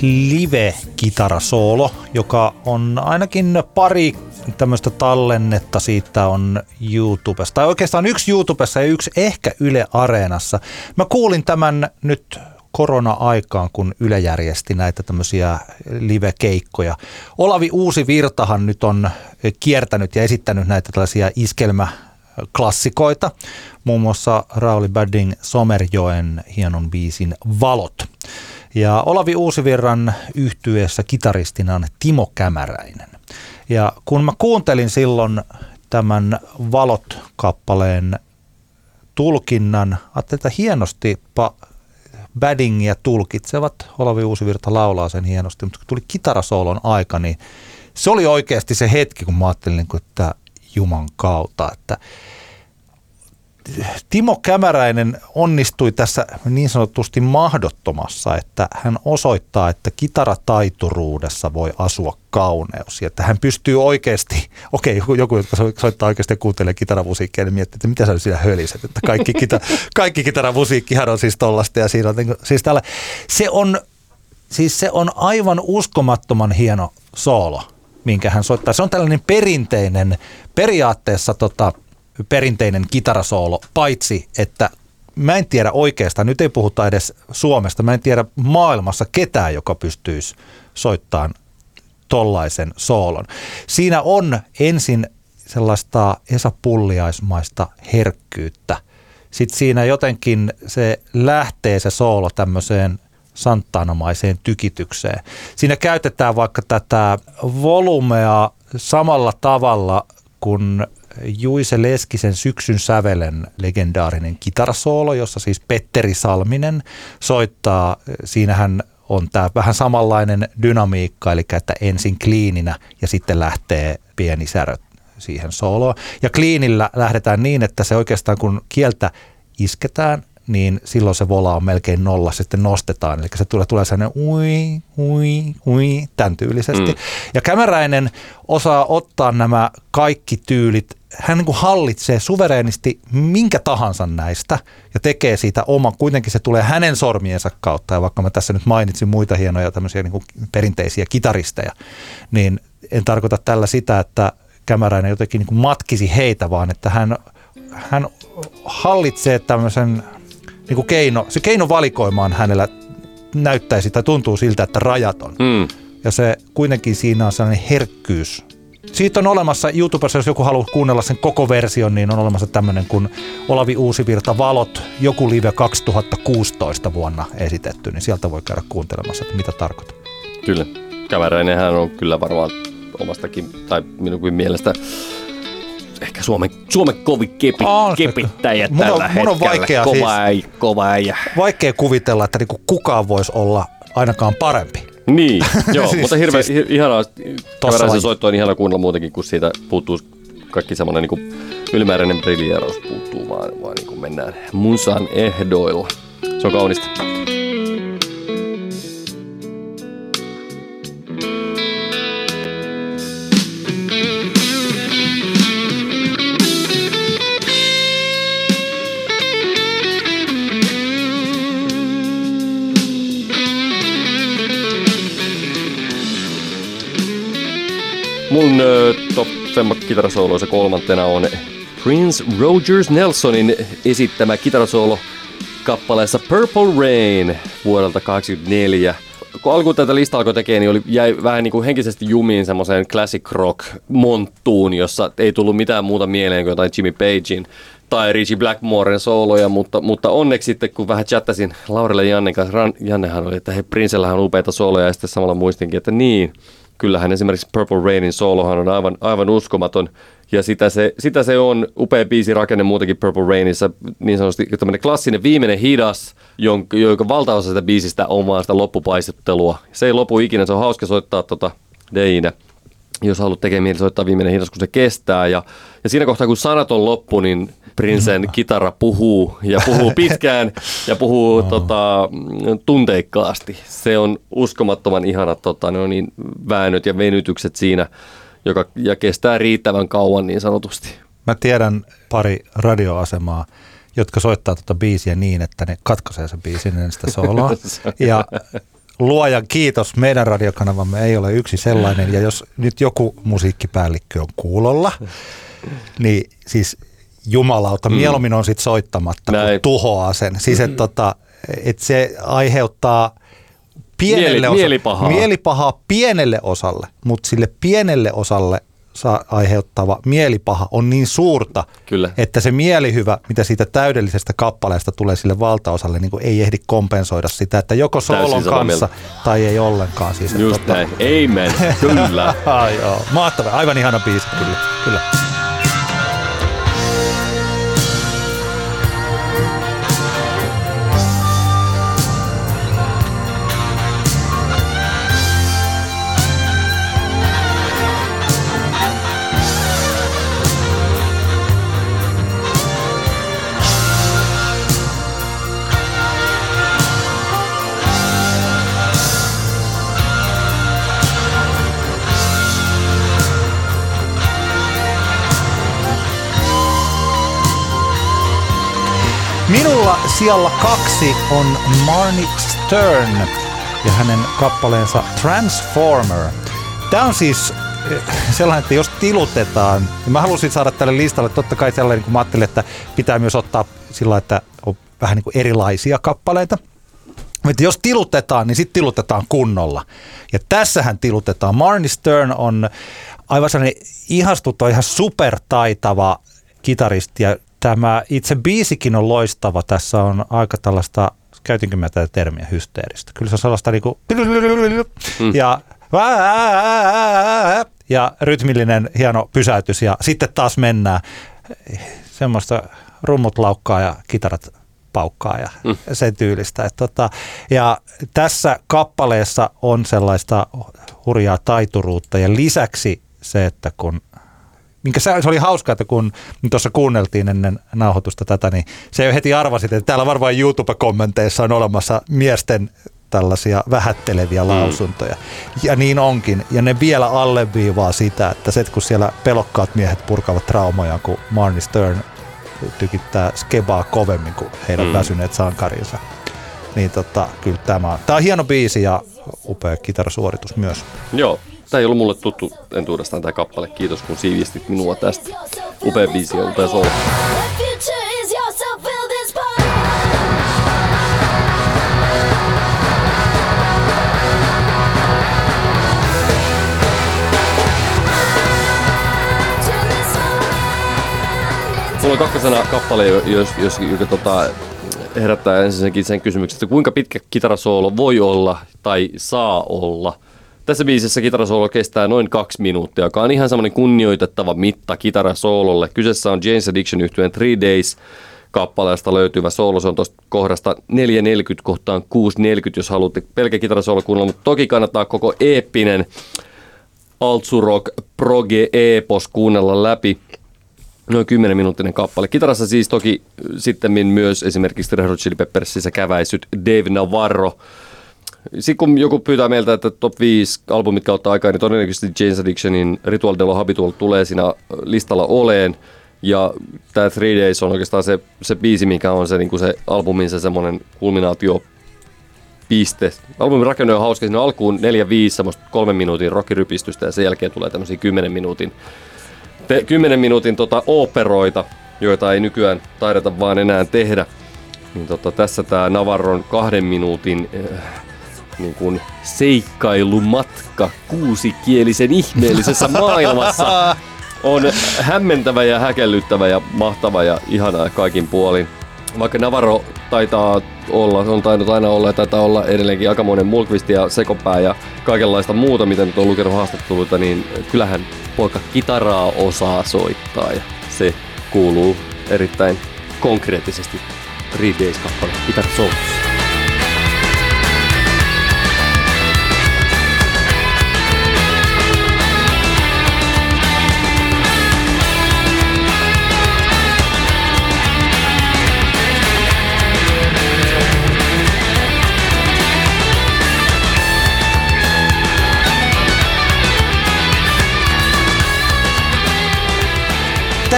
live-kitarasoolo, joka on ainakin pari tämmöistä tallennetta siitä on YouTubesta. Tai oikeastaan yksi YouTubessa ja yksi ehkä Yle Areenassa. Mä kuulin tämän nyt korona-aikaan, kun Yle järjesti näitä tämmöisiä live-keikkoja. Olavi Uusi Virtahan nyt on kiertänyt ja esittänyt näitä tällaisia iskelmä klassikoita, muun muassa Rauli Badding Somerjoen hienon biisin Valot. Ja Olavi Uusivirran yhtyeessä kitaristina on Timo Kämäräinen. Ja kun mä kuuntelin silloin tämän Valot-kappaleen tulkinnan, ajattelin, että hienosti pa- Baddingia tulkitsevat. Olavi Uusivirta laulaa sen hienosti, mutta kun tuli kitarasoolon aika, niin se oli oikeasti se hetki, kun mä ajattelin, että Juman kautta, että Timo Kämäräinen onnistui tässä niin sanotusti mahdottomassa, että hän osoittaa, että kitarataituruudessa voi asua kauneus. Ja että hän pystyy oikeasti, okei, joku, joku joka soittaa oikeasti ja kuuntelee kitaramusiikkia, niin miettii, että mitä sä siellä höliset. Että kaikki, kita, kaikki kitaramusiikkihan on siis tollasta ja siinä on, niin siis tällä, se on, siis se on aivan uskomattoman hieno soolo, minkä hän soittaa. Se on tällainen perinteinen, periaatteessa tota, perinteinen kitarasoolo, paitsi että mä en tiedä oikeastaan, nyt ei puhuta edes Suomesta, mä en tiedä maailmassa ketään, joka pystyisi soittamaan tollaisen soolon. Siinä on ensin sellaista Esa Pulliaismaista herkkyyttä. Sitten siinä jotenkin se lähtee se soolo tämmöiseen santtaanomaiseen tykitykseen. Siinä käytetään vaikka tätä volumea samalla tavalla kuin Juise Leskisen syksyn sävelen legendaarinen kitarasoolo, jossa siis Petteri Salminen soittaa. Siinähän on tämä vähän samanlainen dynamiikka, eli että ensin kliininä ja sitten lähtee pieni särö siihen sooloon. Ja kliinillä lähdetään niin, että se oikeastaan kun kieltä isketään, niin silloin se vola on melkein nolla, sitten nostetaan. Eli se tulee, tulee sellainen ui, ui, ui, tämän tyylisesti. Mm. Ja Kämäräinen osaa ottaa nämä kaikki tyylit hän niin kuin hallitsee suvereenisti minkä tahansa näistä ja tekee siitä oma, kuitenkin se tulee hänen sormiensa kautta. Ja vaikka mä tässä nyt mainitsin muita hienoja tämmöisiä niin kuin perinteisiä kitaristeja, niin en tarkoita tällä sitä, että Kämäräinen jotenkin niin kuin matkisi heitä, vaan että hän, hän hallitsee tämmöisen niin kuin keino, se keino valikoimaan hänellä näyttäisi tai tuntuu siltä, että rajaton. Mm. Ja se kuitenkin siinä on sellainen herkkyys siitä on olemassa YouTubessa, jos joku haluaa kuunnella sen koko version, niin on olemassa tämmöinen kuin Olavi Uusivirta Valot, joku live 2016 vuonna esitetty, niin sieltä voi käydä kuuntelemassa, että mitä tarkoittaa. Kyllä. Käväräinenhän on kyllä varmaan omastakin, tai minunkin mielestä ehkä Suomen, Suomen kovin kepi, On se. kepittäjä Mun on- tällä mun on hetkellä. vaikea kova siis- äijä, kova äijä. Vaikea kuvitella, että niinku kukaan voisi olla ainakaan parempi. Niin, joo, Siis- mutta hirveän siis- siis, ihanaa. Laji- soitto on ihana kuunnella muutenkin, kun siitä puuttuu kaikki semmoinen niin ylimääräinen brillieraus puuttuu, vaan, vaan niin kuin mennään musan ehdoilla. Se on kaunista. Mun top femma kitarasooloissa kolmantena on Prince Rogers Nelsonin esittämä kitarasoolo kappaleessa Purple Rain vuodelta 1984. Kun alkuun tätä listaa alkoi tekemään, niin oli, jäi vähän niin kuin henkisesti jumiin semmoiseen classic rock monttuun, jossa ei tullut mitään muuta mieleen kuin jotain Jimmy Pagein tai Richie Blackmoren sooloja, mutta, mutta onneksi sitten kun vähän chattasin Laurelle ja Jannen kanssa, Jannehan oli, että hei Princellähän on upeita sooloja ja sitten samalla muistinkin, että niin, kyllähän esimerkiksi Purple Rainin soolohan on aivan, aivan uskomaton. Ja sitä se, sitä se on, upea biisi rakenne muutenkin Purple Rainissa, niin sanotusti tämmöinen klassinen viimeinen hidas, jonka, jonka valtaosa sitä biisistä on vaan sitä loppupaistettelua. Se ei lopu ikinä, se on hauska soittaa tota Deinä jos haluat tekemään mieli soittaa viimeinen hidas, kun se kestää. Ja, ja siinä kohtaa, kun sanat on loppu, niin Princen kitara puhuu ja puhuu pitkään ja puhuu tota, mm, tunteikkaasti. Se on uskomattoman ihana tota, ne on niin väännöt ja venytykset siinä, joka, ja kestää riittävän kauan niin sanotusti. Mä tiedän pari radioasemaa, jotka soittaa tuota biisiä niin, että ne katkaisee sen biisin ennen sitä sooloa. Ja luojan kiitos, meidän radiokanavamme ei ole yksi sellainen. Ja jos nyt joku musiikkipäällikkö on kuulolla, niin siis jumalauta, mieluummin on sitten soittamatta, kun Näin. tuhoaa sen. Siis että tota, et se aiheuttaa pienelle Mieli- osalle, mielipahaa. mielipahaa pienelle osalle, mutta sille pienelle osalle aiheuttava mielipaha on niin suurta, Kyllä. että se mielihyvä, mitä siitä täydellisestä kappaleesta tulee sille valtaosalle, niin kuin ei ehdi kompensoida sitä, että joko soolon kanssa mieltä. tai ei ollenkaan. Siis, että Just näin. Amen. Kyllä. Joo, mahtava, aivan ihana biisi kyllä. kyllä. Minulla siellä kaksi on Marnik Stern ja hänen kappaleensa Transformer. Tämä on siis eh, sellainen, että jos tilutetaan, niin mä halusin saada tälle listalle totta kai sellainen, kun mä ajattelin, että pitää myös ottaa sillä, että on vähän niin kuin erilaisia kappaleita. Mutta jos tilutetaan, niin sitten tilutetaan kunnolla. Ja tässähän tilutetaan. Marni Stern on aivan sellainen ihastuttava, ihan supertaitava kitaristi. Ja tämä itse biisikin on loistava. Tässä on aika tällaista, käytinkö mä tätä termiä hysteeristä? Kyllä se on sellaista niinku ja ja rytmillinen hieno pysäytys ja sitten taas mennään semmoista rummut laukkaa ja kitarat paukkaa ja mm. sen tyylistä. Et tota, ja tässä kappaleessa on sellaista hurjaa taituruutta ja lisäksi se, että kun minkä se, oli hauska, että kun tuossa kuunneltiin ennen nauhoitusta tätä, niin se jo heti arvasit, että täällä varmaan YouTube-kommenteissa on olemassa miesten tällaisia vähätteleviä lausuntoja. Ja niin onkin. Ja ne vielä alleviivaa sitä, että se, kun siellä pelokkaat miehet purkavat traumoja, kun Marnie Stern tykittää skebaa kovemmin kuin heidän mm. väsyneet sankarinsa. Niin tota, kyllä tämä on. Tämä on hieno biisi ja upea kitarasuoritus myös. Joo. Tämä ei ollut mulle tuttu entuudestaan tämä kappale. Kiitos kun siivistit minua tästä. Upea biisi ja upea soul. Mulla on kakkosena kappale, jos, jos, joka tota, herättää ensinnäkin sen kysymyksen, että kuinka pitkä kitarasoolo voi olla tai saa olla – tässä biisissä kitarasoolo kestää noin kaksi minuuttia, joka on ihan semmoinen kunnioitettava mitta kitarasoololle. Kyseessä on James Addiction yhtyeen Three Days kappaleesta löytyvä soolo. Se on tuosta kohdasta 4.40 kohtaan 6.40, jos haluatte pelkä kitarasoolo kuunnella, mutta toki kannattaa koko eeppinen Altsurok Proge Epos kuunnella läpi. Noin 10 minuuttinen kappale. Kitarassa siis toki sitten myös esimerkiksi Red Hot Chili Peppersissä käväisyt Dave Navarro. Sitten kun joku pyytää meiltä, että top 5 albumit kautta aikaa, niin todennäköisesti James Addictionin Ritual de lo Habitual tulee siinä listalla oleen. Ja tämä Three Days on oikeastaan se, se biisi, mikä on se, niin kuin se albumin se semmoinen kulminaatio piste. Albumin rakenne on hauska. Siinä alkuun 4-5 semmoista kolmen minuutin rockirypistystä ja sen jälkeen tulee tämmöisiä 10 minuutin, te, 10 minuutin tota, operoita, joita ei nykyään taideta vaan enää tehdä. Niin tota, tässä tämä Navarron kahden minuutin äh, niin kuin seikkailumatka kuusikielisen ihmeellisessä maailmassa on hämmentävä ja häkellyttävä ja mahtava ja ihana kaikin puolin. Vaikka Navarro taitaa olla, on tainnut aina olla ja taitaa olla edelleenkin aikamoinen mulkvisti ja sekopää ja kaikenlaista muuta, mitä nyt on lukenut haastatteluita, niin kyllähän poika kitaraa osaa soittaa ja se kuuluu erittäin konkreettisesti Three Days-kappale.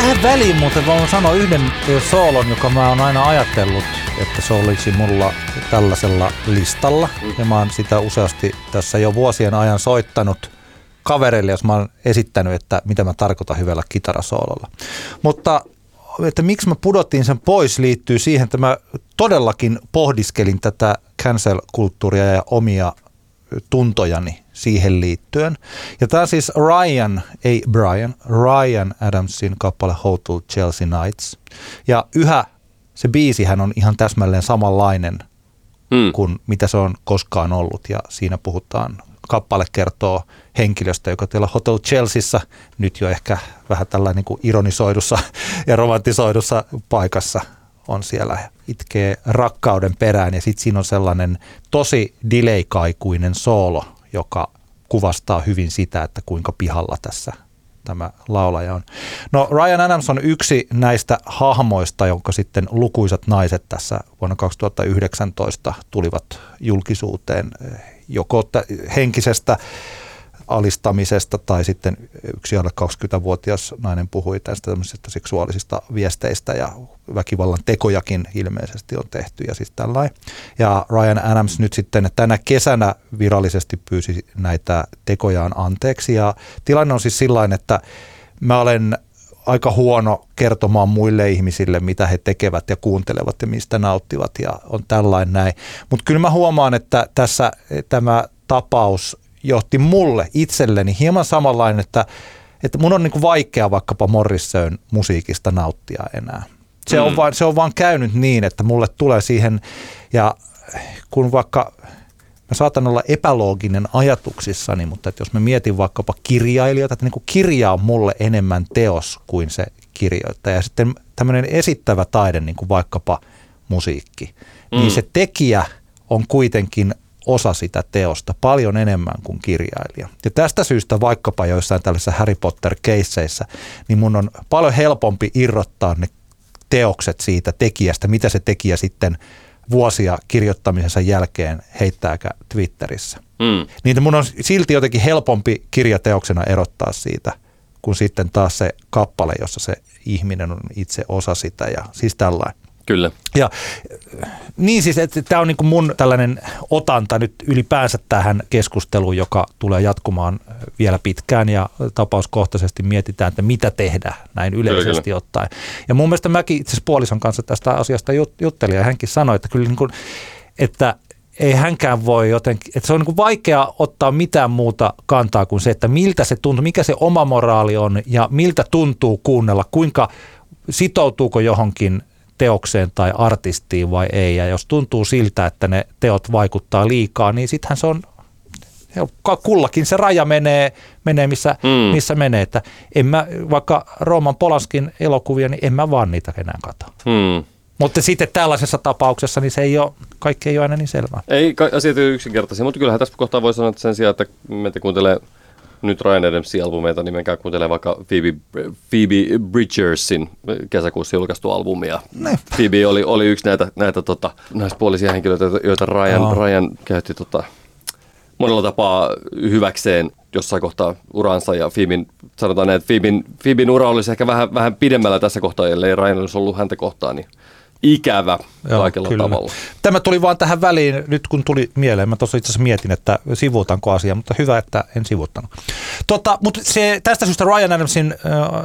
Tähän väliin muuten voin sanoa yhden soolon, joka mä oon aina ajatellut, että se olisi mulla tällaisella listalla. Ja mä oon sitä useasti tässä jo vuosien ajan soittanut kavereille, jos mä oon esittänyt, että mitä mä tarkoitan hyvällä kitarasoololla. Mutta että miksi mä pudottiin sen pois liittyy siihen, että mä todellakin pohdiskelin tätä cancel-kulttuuria ja omia tuntojani siihen liittyen. Ja tämä siis Ryan, ei Brian, Ryan Adamsin kappale Hotel Chelsea Nights. Ja yhä se biisihän on ihan täsmälleen samanlainen Hmm. kuin mitä se on koskaan ollut. Ja siinä puhutaan, kappale kertoo henkilöstä, joka teillä Hotel Chelseassa nyt jo ehkä vähän tällainen niin kuin ironisoidussa ja romantisoidussa paikassa on siellä itkee rakkauden perään ja sitten siinä on sellainen tosi delay-kaikuinen soolo, joka kuvastaa hyvin sitä, että kuinka pihalla tässä tämä laulaja on. No Ryan Adams on yksi näistä hahmoista, jonka sitten lukuisat naiset tässä vuonna 2019 tulivat julkisuuteen eh, joko henkisestä alistamisesta tai sitten yksi alle 20-vuotias nainen puhui tästä tämmöisistä seksuaalisista viesteistä ja väkivallan tekojakin ilmeisesti on tehty ja siis tällainen. Ja Ryan Adams nyt sitten tänä kesänä virallisesti pyysi näitä tekojaan anteeksi ja tilanne on siis sillain, että mä olen aika huono kertomaan muille ihmisille, mitä he tekevät ja kuuntelevat ja mistä nauttivat ja on tällainen näin. Mutta kyllä mä huomaan, että tässä tämä tapaus johti mulle itselleni hieman samanlainen, että, että mun on niin kuin vaikea vaikkapa Morrison musiikista nauttia enää. Se, mm. on vaan, se on vaan käynyt niin, että mulle tulee siihen, ja kun vaikka mä saatan olla epälooginen ajatuksissani, mutta että jos mä mietin vaikkapa kirjailijoita, että niin kuin kirja on mulle enemmän teos kuin se kirjoittaja. Ja sitten tämmöinen esittävä taide, niin kuin vaikkapa musiikki, mm. niin se tekijä on kuitenkin osa sitä teosta paljon enemmän kuin kirjailija. Ja tästä syystä vaikkapa joissain tällaisissa Harry Potter-keisseissä, niin mun on paljon helpompi irrottaa ne teokset siitä tekijästä, mitä se tekijä sitten vuosia kirjoittamisensa jälkeen heittääkä Twitterissä. Mm. Niin mun on silti jotenkin helpompi kirjateoksena erottaa siitä, kuin sitten taas se kappale, jossa se ihminen on itse osa sitä ja siis tällainen. Kyllä. Ja niin siis, että tämä on niin mun tällainen otanta nyt ylipäänsä tähän keskusteluun, joka tulee jatkumaan vielä pitkään ja tapauskohtaisesti mietitään, että mitä tehdä näin yleisesti kyllä. ottaen. Ja mun mielestä mäkin itse asiassa puolison kanssa tästä asiasta jut- juttelin ja hänkin sanoi, että kyllä niin kuin, että ei hänkään voi jotenkin, että se on niin vaikea ottaa mitään muuta kantaa kuin se, että miltä se tuntuu, mikä se oma moraali on ja miltä tuntuu kuunnella, kuinka sitoutuuko johonkin teokseen tai artistiin vai ei. Ja jos tuntuu siltä, että ne teot vaikuttaa liikaa, niin sittenhän se on kullakin se raja menee, menee missä, Mm. mm. missä menee. Että en mä, vaikka Rooman Polanskin elokuvia, niin en mä vaan niitä enää kato. Hmm. Mutta sitten tällaisessa tapauksessa niin se ei ole, kaikki ei ole aina niin selvää. Ei asiat ei ole yksinkertaisia, mutta kyllähän tässä kohtaa voi sanoa, että sen sijaan, että meitä kuuntelee nyt Ryan Adamsin albumeita, niin menkää kuuntelemaan vaikka Phoebe, Phoebe Bridgersin kesäkuussa julkaistu albumi. Ja Phoebe oli, oli yksi näitä, näitä tota, naispuolisia henkilöitä, joita Ryan, Joo. Ryan käytti tota, monella tapaa hyväkseen jossain kohtaa uransa ja Phoeben, sanotaan näin, että Phoeben, Phoeben ura olisi ehkä vähän, vähän pidemmällä tässä kohtaa, ellei Ryan olisi ollut häntä kohtaan, niin ikävä Joo, kaikella kyllä. tavalla. Tämä tuli vaan tähän väliin, nyt kun tuli mieleen. Mä tuossa itse asiassa mietin, että sivuutanko asia, mutta hyvä, että en sivuuttanut. Tota, mutta se, tästä syystä Ryan Adamsin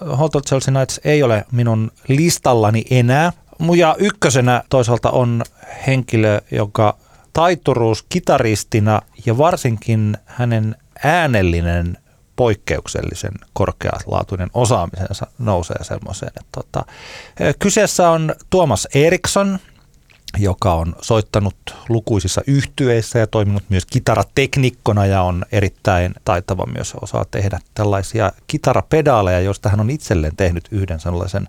uh, Hotel Chelsea Nights ei ole minun listallani enää. Ja ykkösenä toisaalta on henkilö, joka taituruus kitaristina ja varsinkin hänen äänellinen poikkeuksellisen korkealaatuinen osaamisensa nousee semmoiseen. Tota, kyseessä on Tuomas Eriksson, joka on soittanut lukuisissa yhtyeissä ja toiminut myös kitarateknikkona ja on erittäin taitava myös osaa tehdä tällaisia kitarapedaaleja, joista hän on itselleen tehnyt yhden sellaisen,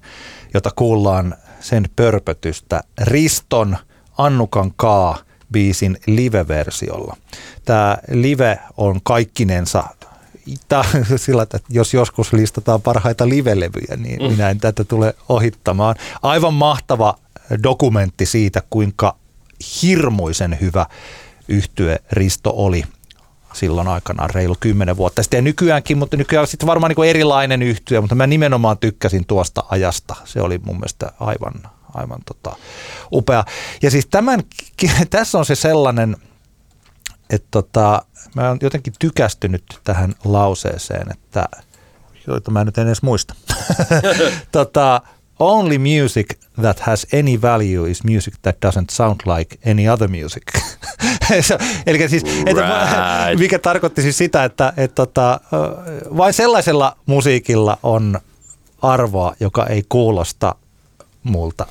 jota kuullaan sen pörpötystä Riston Annukan Kaa biisin live-versiolla. Tämä live on kaikkinensa Tämä on sillä, että jos joskus listataan parhaita livelevyjä, niin mm. minä en tätä tule ohittamaan. Aivan mahtava dokumentti siitä, kuinka hirmuisen hyvä yhtye Risto oli silloin aikanaan reilu kymmenen vuotta sitten. Ja nykyäänkin, mutta nykyään sitten varmaan niin erilainen yhtye, mutta mä nimenomaan tykkäsin tuosta ajasta. Se oli mun mielestä aivan, aivan tota, upea. Ja siis tämän, tässä on se sellainen, että tota, mä oon jotenkin tykästynyt tähän lauseeseen, että joita mä nyt en edes muista. tota, Only music that has any value is music that doesn't sound like any other music. Eli siis, että, Right. mikä tarkoitti siis sitä, että, että tota, vain sellaisella musiikilla on arvoa, joka ei kuulosta muulta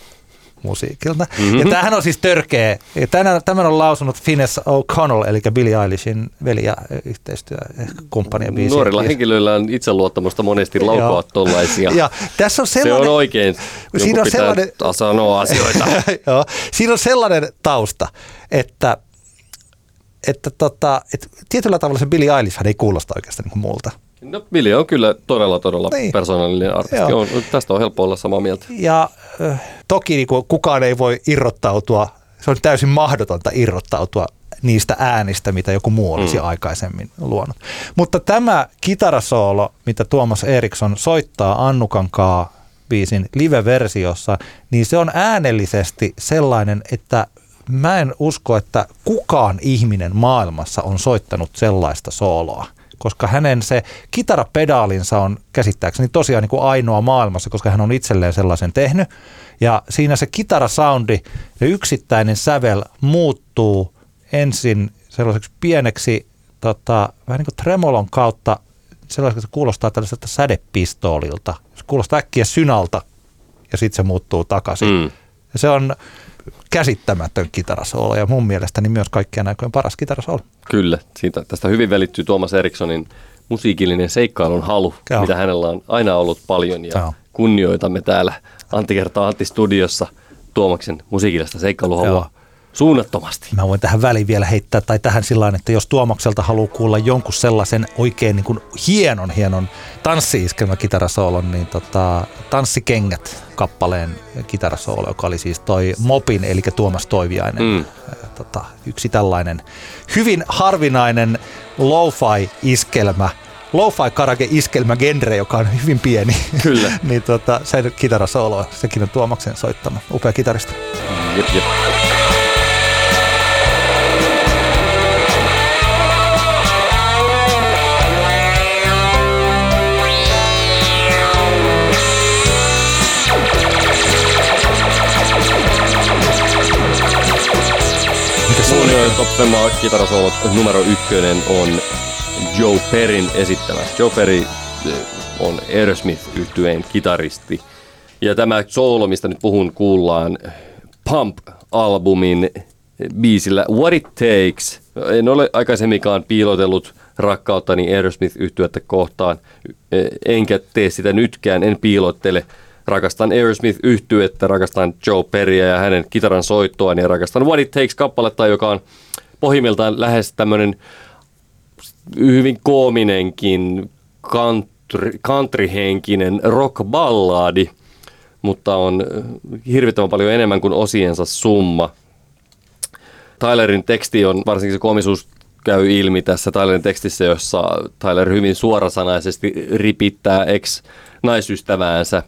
musiikilta. Mm-hmm. Ja tämähän on siis törkeä. Ja Tämän, tämän on lausunut Finnes O'Connell, eli Billie Eilishin veli ja yhteistyökumppani ja biisi. Nuorilla biisi- henkilöillä on itseluottamusta monesti laukoa Joo. tollaisia. Ja tässä on Se sellainen, on oikein. Siinä on sellainen- sanoa asioita. Joo, siinä on sellainen tausta, että, että, tota, että tietyllä tavalla se Billie Eilish ei kuulosta oikeastaan niin kuin muulta. No, Billy on kyllä todella, todella Niin. persoonallinen artisti. On, tästä on helppo olla samaa mieltä. Ja äh, toki niin kuin kukaan ei voi irrottautua, se on täysin mahdotonta irrottautua niistä äänistä, mitä joku muu olisi mm. aikaisemmin luonut. Mutta tämä kitarasoolo, mitä Tuomas Eriksson soittaa Annukankaa biisin live-versiossa, niin se on äänellisesti sellainen, että mä en usko, että kukaan ihminen maailmassa on soittanut sellaista sooloa koska hänen se kitarapedaalinsa on käsittääkseni tosiaan niin kuin ainoa maailmassa, koska hän on itselleen sellaisen tehnyt. Ja siinä se kitarasoundi ja yksittäinen sävel muuttuu ensin sellaiseksi pieneksi tota, vähän niin kuin tremolon kautta sellaiseksi, että se kuulostaa tällaiselta sädepistoolilta. Se kuulostaa äkkiä synalta ja sitten se muuttuu takaisin. Mm. Ja se on käsittämätön kitarasoolo ja mun mielestäni myös kaikkien aikojen paras kitarasoolo. Kyllä, siitä, tästä hyvin välittyy Tuomas Erikssonin musiikillinen seikkailun halu, Joo. mitä hänellä on aina ollut paljon ja Joo. kunnioitamme täällä Antti kertaa Antti studiossa Tuomaksen musiikillista seikkailuhalua Joo. suunnattomasti. Mä voin tähän väliin vielä heittää, tai tähän sillä että jos Tuomakselta haluaa kuulla jonkun sellaisen oikein niin kuin hienon, hienon tanssi-iskelmäkitarasoolon, niin tota, Tanssikengät kappaleen kitarasoolo, joka oli siis toi Mopin, eli Tuomas Toiviainen. Mm. Mm. Tota, yksi tällainen hyvin harvinainen lo-fi-iskelmä, lo-fi karage iskelmä genre, joka on hyvin pieni. Kyllä. niin tota, se kitarasoolo, sekin on Tuomaksen soittama. Upea kitarista. Jep, jep. Mun Top Femma kitarasoolot numero ykkönen on Joe Perin esittämä. Joe Perry ö, on Aerosmith yhtyeen kitaristi Ja tämä soolo, mistä nyt puhun, kuullaan Pump-albumin biisillä What It Takes. En ole aikaisemminkaan piilotellut rakkauttani aerosmith yhtyötä kohtaan, enkä tee sitä nytkään, en piilottele. Rakastan aerosmith yhtyettä rakastan Joe Perryä ja hänen kitaran soittoaan ja rakastan What It Takes-kappaletta, joka on pohjimmiltaan lähes tämmöinen hyvin koominenkin country, country-henkinen rock-ballaadi, mutta on hirvittävän paljon enemmän kuin osiensa summa. Tylerin teksti on, varsinkin se koomisuus käy ilmi tässä Tylerin tekstissä, jossa Tyler hyvin suorasanaisesti ripittää ex-naisystäväänsä.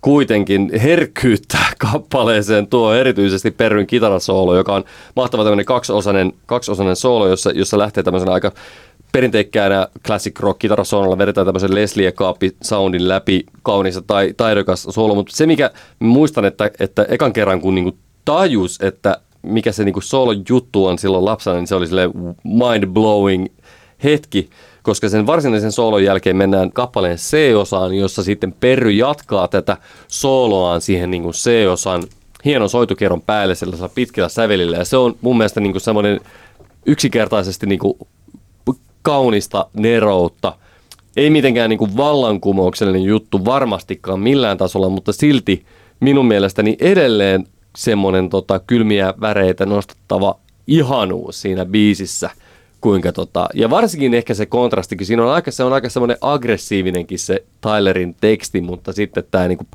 Kuitenkin herkkyyttä kappaleeseen tuo erityisesti Perryn kitarasoolo, joka on mahtava tämmöinen kaksiosainen, kaksiosainen soolo, jossa, jossa lähtee tämmöisen aika perinteikkäänä classic rock kitarasoololla vedetään tämmöisen Leslie Kaappi soundin läpi kaunista tai taidokas soolo, mutta se mikä muistan, että, että ekan kerran kun niinku tajus, että mikä se niinku soolon juttu on silloin lapsena, niin se oli sille mind-blowing hetki, koska sen varsinaisen soolon jälkeen mennään kappaleen C-osaan, jossa sitten Perry jatkaa tätä sooloaan siihen niinku C-osan hienon soitukerron päälle sellaisella pitkällä sävelillä. Ja se on mun mielestä niinku semmoinen yksinkertaisesti niinku kaunista neroutta. Ei mitenkään niinku vallankumouksellinen juttu varmastikaan millään tasolla, mutta silti minun mielestäni edelleen semmoinen tota, kylmiä väreitä nostattava ihanuus siinä biisissä. Kuinka tota, ja varsinkin ehkä se kontrastikin, siinä on aika, se on aika semmoinen aggressiivinenkin se Tylerin teksti, mutta sitten tämä niinku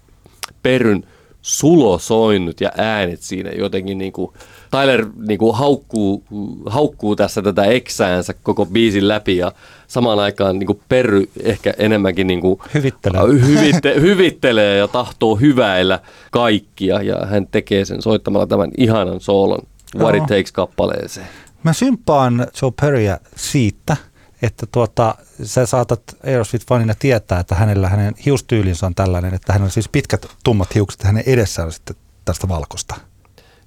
peryn sulosoinnut ja äänet siinä jotenkin niinku, Tyler niinku haukkuu, haukkuu tässä tätä eksäänsä koko biisin läpi ja samaan aikaan niinku Perry ehkä enemmänkin niinku Hyvittelee. Hyvitte, hyvittelee ja tahtoo hyväillä kaikkia ja hän tekee sen soittamalla tämän ihanan soolon What It Joo. Takes-kappaleeseen. Mä sympaan Joe Perryä siitä, että tuota, sä saatat Aerosmith-fanina tietää, että hänellä hänen hiustyylinsä on tällainen, että hänellä on siis pitkät tummat hiukset ja hänen edessään on sitten tästä valkosta.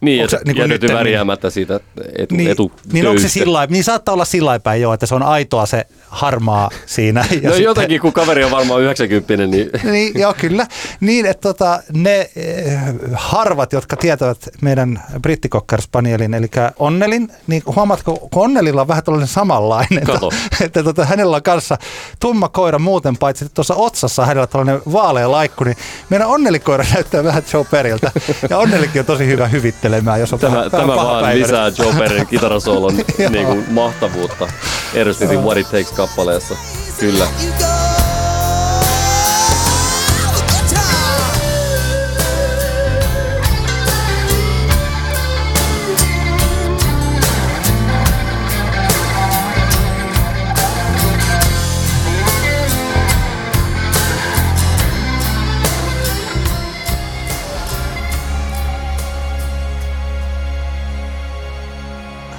Niin, että niinku jätetty nyttemmin- värjäämättä siitä etu, Niin, etu niin onko se sillä niin saattaa olla sillä päin joo, että se on aitoa se harmaa siinä. Ja No sitten- jotenkin, kun kaveri on varmaan 90 niin Niin, joo, kyllä. Niin, että tota, ne eh, harvat, jotka tietävät meidän brittikokkarspanieelin, eli Onnelin, niin huomaatko, kun Onnelilla on vähän tällainen samanlainen, Kato. että, että tota, hänellä on kanssa tumma koira muuten, paitsi että tuossa otsassa hänellä on tällainen vaalea laikku, niin meidän Onnelikoira näyttää vähän Joe Periltä. Ja Onnelikin on tosi hyvä hyvittelemään, jos on Tämä, vähän, tämä vähän vaan pahapäiväinen. lisää Joe Perrin kitarasoolon niin kuin, mahtavuutta Aerosmithin What It Takes-kappaleessa. Kyllä.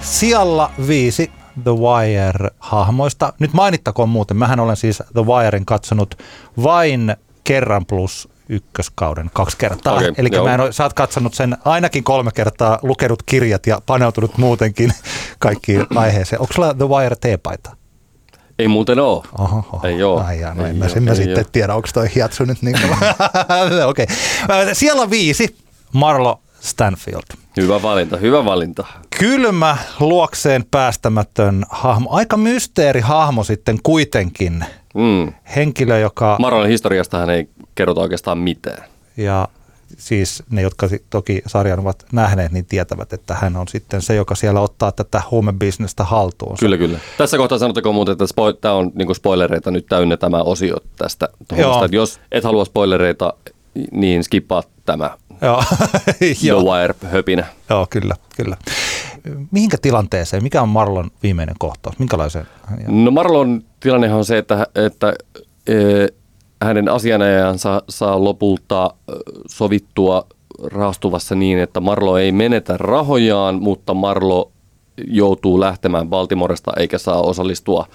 Sijalla viisi The Wire-hahmoista. Nyt mainittakoon muuten, mähän olen siis The Wiren katsonut vain kerran plus ykköskauden kaksi kertaa. Okei, Eli joo. mä en ole, sä oot katsonut sen ainakin kolme kertaa, lukenut kirjat ja paneutunut muutenkin kaikkiin aiheeseen. Onko sulla The Wire teepaita? Ei muuten ole. Oho, oho. Ei oo. Ai jaa, no Ei en mä, oo, sen mä sitten tiedä, onko toi hiatsu nyt niin Okei. Okay. Siellä on viisi. Marlo Stanfield. Hyvä valinta, hyvä valinta. Kylmä, luokseen päästämätön hahmo. Aika mysteeri hahmo sitten kuitenkin. Mm. Henkilö, joka... Maron historiasta hän ei kerrota oikeastaan mitään. ja siis ne, jotka toki sarjan ovat nähneet, niin tietävät, että hän on sitten se, joka siellä ottaa tätä huumebisnestä haltuun. Kyllä, kyllä. Tässä kohtaa sanottakoon muuten, että spo- tämä on niinku spoilereita nyt täynnä tämä osio tästä. Jos et halua spoilereita, niin skippaa tämä Joo. The. Wire-höpinä. Joo, kyllä, kyllä. Mihinkä tilanteeseen, mikä on Marlon viimeinen kohtaus? Minkälaisen? No Marlon tilannehan on se, että, että e, hänen asianajajansa saa lopulta sovittua raastuvassa niin, että Marlo ei menetä rahojaan, mutta Marlo joutuu lähtemään Baltimoresta eikä saa osallistua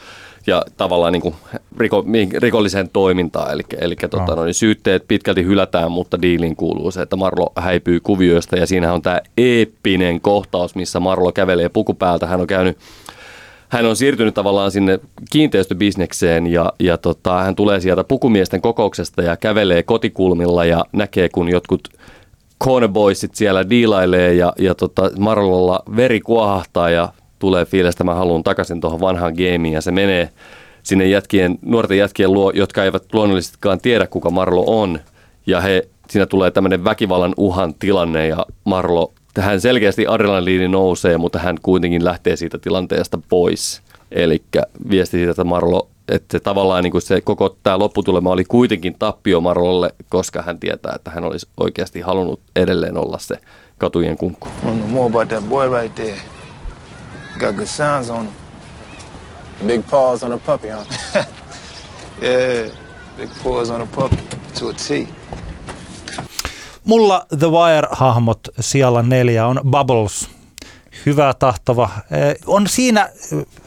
ja tavallaan niin kuin riko, rikolliseen toimintaan. Eli, eli tota, no, niin syytteet pitkälti hylätään, mutta diiliin kuuluu se, että Marlo häipyy kuvioista ja siinähän on tämä eeppinen kohtaus, missä Marlo kävelee puku päältä. Hän on käynyt hän on siirtynyt tavallaan sinne kiinteistöbisnekseen ja, ja tota, hän tulee sieltä pukumiesten kokouksesta ja kävelee kotikulmilla ja näkee, kun jotkut cornerboysit siellä diilailee ja, ja tota, Marlolla veri kuohahtaa ja tulee fiilis, että mä haluan takaisin tuohon vanhaan gameen ja se menee sinne jätkien, nuorten jätkien luo, jotka eivät luonnollisestikaan tiedä, kuka Marlo on. Ja he, siinä tulee tämmöinen väkivallan uhan tilanne ja Marlo, hän selkeästi adrenaliini nousee, mutta hän kuitenkin lähtee siitä tilanteesta pois. Eli viesti siitä, että Marlo, että se tavallaan niin kuin se koko tämä lopputulema oli kuitenkin tappio Marlolle, koska hän tietää, että hän olisi oikeasti halunnut edelleen olla se katujen kunkku. Right there. Got good sounds on him. Big paws on a puppy, huh? Yeah, big paws on a puppy to a T. Mulla The Wire-hahmot siellä neljä on Bubbles. Hyvä tahtova. On siinä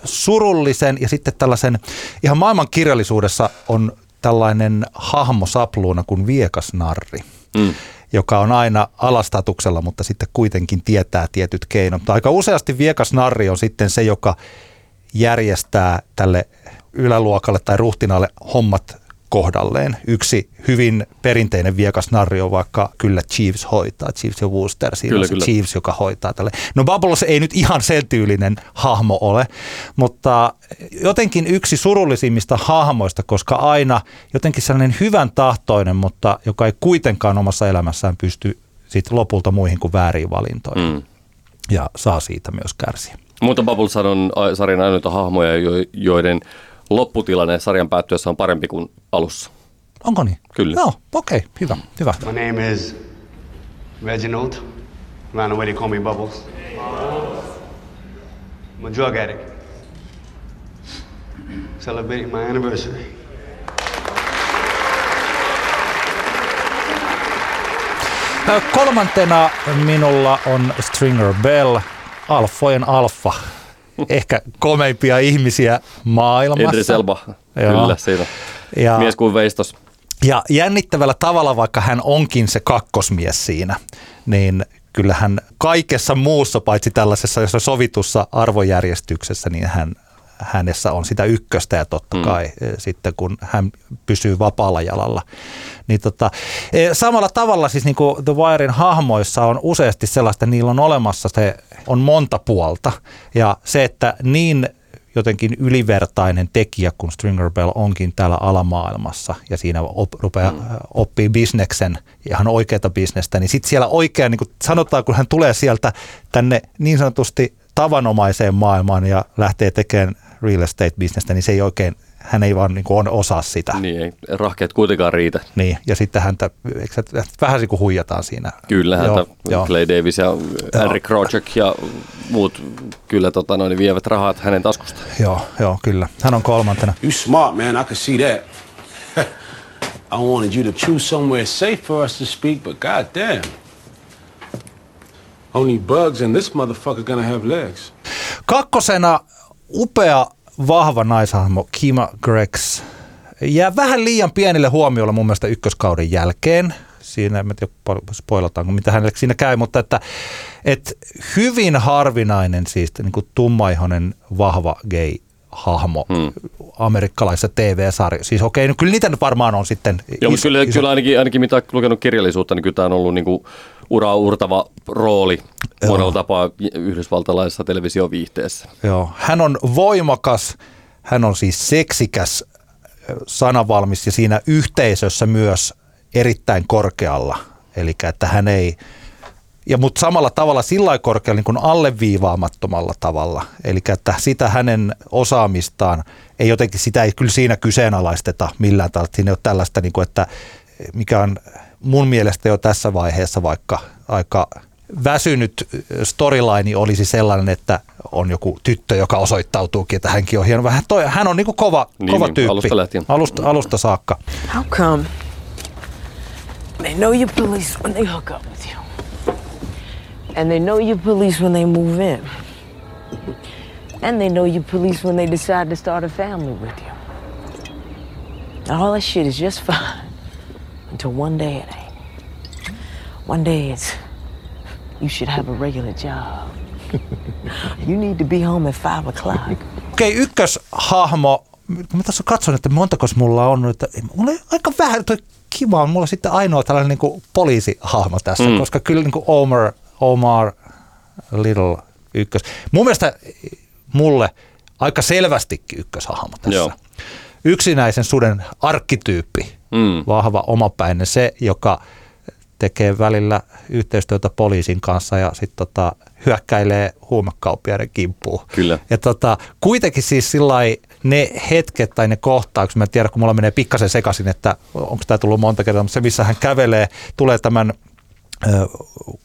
surullisen ja sitten tällaisen, ihan maailman kirjallisuudessa on tällainen hahmo sapluuna kuin viekasnarri, mm. Joka on aina alastatuksella, mutta sitten kuitenkin tietää tietyt keinot. Mutta aika useasti viekasnarri on sitten se, joka järjestää tälle yläluokalle tai ruhtinaalle hommat kohdalleen. Yksi hyvin perinteinen viekas narri on vaikka kyllä Chiefs hoitaa, Chiefs ja Wooster, siinä Kyllä, on se kyllä. Chiefs, joka hoitaa tälle. No Bubbles ei nyt ihan sen tyylinen hahmo ole, mutta jotenkin yksi surullisimmista hahmoista, koska aina jotenkin sellainen hyvän tahtoinen, mutta joka ei kuitenkaan omassa elämässään pysty sit lopulta muihin kuin väärin valintoihin. Mm. Ja saa siitä myös kärsiä. Mutta Bubbles on sarjan ainoita hahmoja, jo- joiden lopputilanne sarjan päättyessä on parempi kuin alussa. Onko niin? Kyllä. Joo, okei, okay, hyvä, hyvä. My name is Reginald. Around the way they call me Bubbles. I'm a drug addict. Celebrating my anniversary. Kolmantena minulla on Stringer Bell, alfojen alfa. Ehkä komeimpia ihmisiä maailmassa. Idris Elba, Joo. kyllä siinä. Ja, Mies kuin veistos. ja jännittävällä tavalla, vaikka hän onkin se kakkosmies siinä, niin kyllähän kaikessa muussa, paitsi tällaisessa jos sovitussa arvojärjestyksessä, niin hän, hänessä on sitä ykköstä ja totta Mm. kai eh, sitten kun hän pysyy vapaalla jalalla. Niin tota, eh, samalla tavalla siis niin kuin The Wirein hahmoissa on useasti sellaista, että niillä on olemassa se, on monta puolta ja se, että niin jotenkin ylivertainen tekijä, kun Stringer Bell onkin täällä alamaailmassa ja siinä op, rupeaa mm. oppii bisneksen, ihan oikeata bisnestä, niin sitten siellä oikein, niin kuin sanotaan, kun hän tulee sieltä tänne niin sanotusti tavanomaiseen maailmaan ja lähtee tekemään real estate-bisnestä, niin se ei oikein, hän ei vaan niin kuin on osaa sitä. Niin. Ei rahkeet kuitenkaan riitä. niin. Ja sitten häntä, eikö vähän niin kuin huijataan siinä. Kyllä häntä Joo, joo. Clay Davis ja Henry Krojek ja muut kyllä tota, noin, vievät rahat hänen taskusta. Joo, joo, kyllä. Hän on kolmantena. You smart, man. I can see that. I wanted you to choose somewhere safe for us to speak, but goddamn. Only bugs and this motherfucker gonna have legs. Kakkosena upea, vahva naishahmo Kima Grex. Jää vähän liian pienelle huomiolle mun mielestä ykköskauden jälkeen. Siinä, en tiedä spoilataanko, mitä hänelle siinä käy, mutta että, että hyvin harvinainen siis niin kuin vahva gay hahmo hmm. amerikkalaisessa TV-sarjoissa. Siis okei, no kyllä niitä nyt varmaan on sitten Joo, mutta kyllä, kyllä ainakin, ainakin mitä lukenut kirjallisuutta, niin kyllä tämä on ollut niin kuin uraa uurtava rooli monella tapaa yhdysvaltalaisessa televisioviihteessä. Joo, hän on voimakas, hän on siis seksikäs, sanavalmis ja siinä yhteisössä myös erittäin korkealla. Eli että hän ei, ja mutta samalla tavalla sillä lailla korkealla niin kuin alleviivaamattomalla tavalla. Eli että sitä hänen osaamistaan ei jotenkin, sitä ei kyllä siinä kyseenalaisteta millään tavalla. Siinä ei ole tällaista, niin kuin, että mikä on mun mielestä jo tässä vaiheessa vaikka aika väsynyt storyline olisi sellainen, että on joku tyttö, joka osoittautuukin, että hänkin on hieno. Vähän toi, hän on niin kuin kova, Niin, kova niin, tyyppi. alusta lähtien. Alusta, alusta saakka. How come they know you're police when they hook up with you? And they know you're police when they move in. And they know you're police when they decide to start a family with you. And all that shit is just fine until one day it ain't. One day it's you should have a regular job. you need to be home at five o'clock. Okei, ykköshahmo, mä tässä katson, että montako mulla on, että mulla ei aika vähän, toi kiva on mulla sitten ainoa tällainen niin kuin poliisihahmo tässä, mm. koska kyllä niin kuin Omar, Omar Little ykkös. Mun mielestä mulle aika selvästikin ykköshahmo tässä. Joo. Yksinäisen suden arkkityyppi, Mm. vahva omapäinen, se, joka tekee välillä yhteistyötä poliisin kanssa ja sitten tota, hyökkäilee huumekauppiaiden kimppuun. Kyllä. Ja tota, kuitenkin siis sillä ne hetket tai ne kohtaukset, mä en tiedä, kun mulla menee pikkasen sekaisin, että onko tämä tullut monta kertaa, mutta se missä hän kävelee, tulee tämän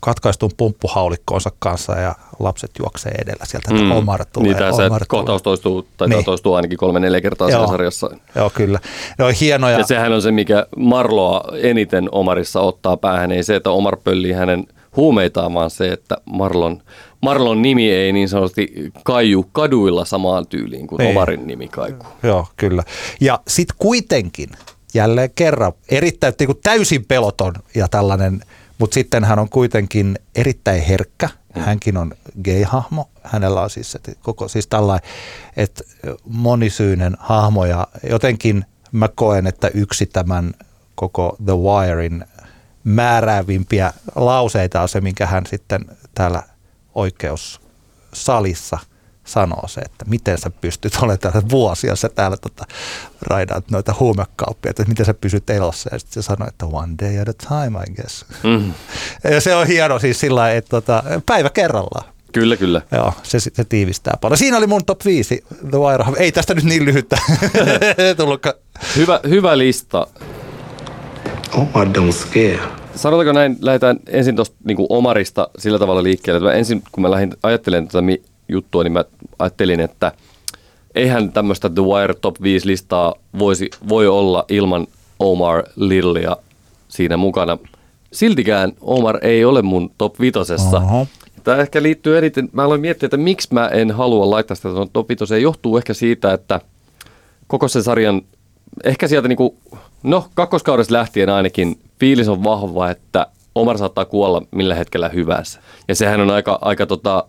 katkaistun pumppuhaulikkoonsa kanssa ja lapset juoksee edellä sieltä, että Mm. Omar tulee. Niin, Omar kohtaus toistuu, tai Niin. toistuu ainakin kolme-neljä kertaa Joo. sarjassa. Joo, kyllä. Ne on hienoja. Ja sehän on se, mikä Marloa eniten Omarissa ottaa päähän. Ei se, että Omar pöllii hänen huumeitaan, vaan se, että Marlon, Marlon nimi ei niin sanotusti kaiju kaduilla samaan tyyliin kuin Niin. Omarin nimi kaikuu. Joo, kyllä. Ja sitten kuitenkin, jälleen kerran, erittäin niin kuin täysin peloton ja tällainen, mutta sitten hän on kuitenkin erittäin herkkä. Hänkin on gay-hahmo. Hänellä on siis, että koko, siis tällainen, että monisyinen hahmo ja jotenkin mä koen, että yksi tämän koko The Wirein määräävimpiä lauseita on se, minkä hän sitten täällä oikeussalissa sanoo se, että miten sä pystyt olemaan täällä vuosia, sä täällä tota, raidaat noita huumekauppia, että miten sä pysyt elossa. Ja sitten se sanoi, että one day at a time, I guess. Mm. Ja se on hieno siis sillä lailla, että tota, päivä kerrallaan. Kyllä, kyllä. Joo, se, se tiivistää paljon. Siinä oli mun top 5, The Wire. Ei tästä nyt niin lyhyttä tullutkaan. Hyvä, hyvä lista. Omar don't scare. Sanotaanko näin, lähdetään ensin tuosta niin Omarista sillä tavalla liikkeelle. että mä ensin kun mä lähdin ajattelemaan tätä mi- juttua, niin mä ajattelin, että eihän tämmöistä The Wire Top 5 listaa voisi, voi olla ilman Omar Littlea siinä mukana. Siltikään Omar ei ole mun top vitosessa. Oho. Tämä ehkä liittyy eniten, mä aloin miettiä, että miksi mä en halua laittaa sitä top vitoseen. Johtuu ehkä siitä, että koko sen sarjan, ehkä sieltä niinku, no kakkoskaudesta lähtien ainakin, fiilis on vahva, että Omar saattaa kuolla millä hetkellä hyvänsä. Ja sehän on aika, aika tota,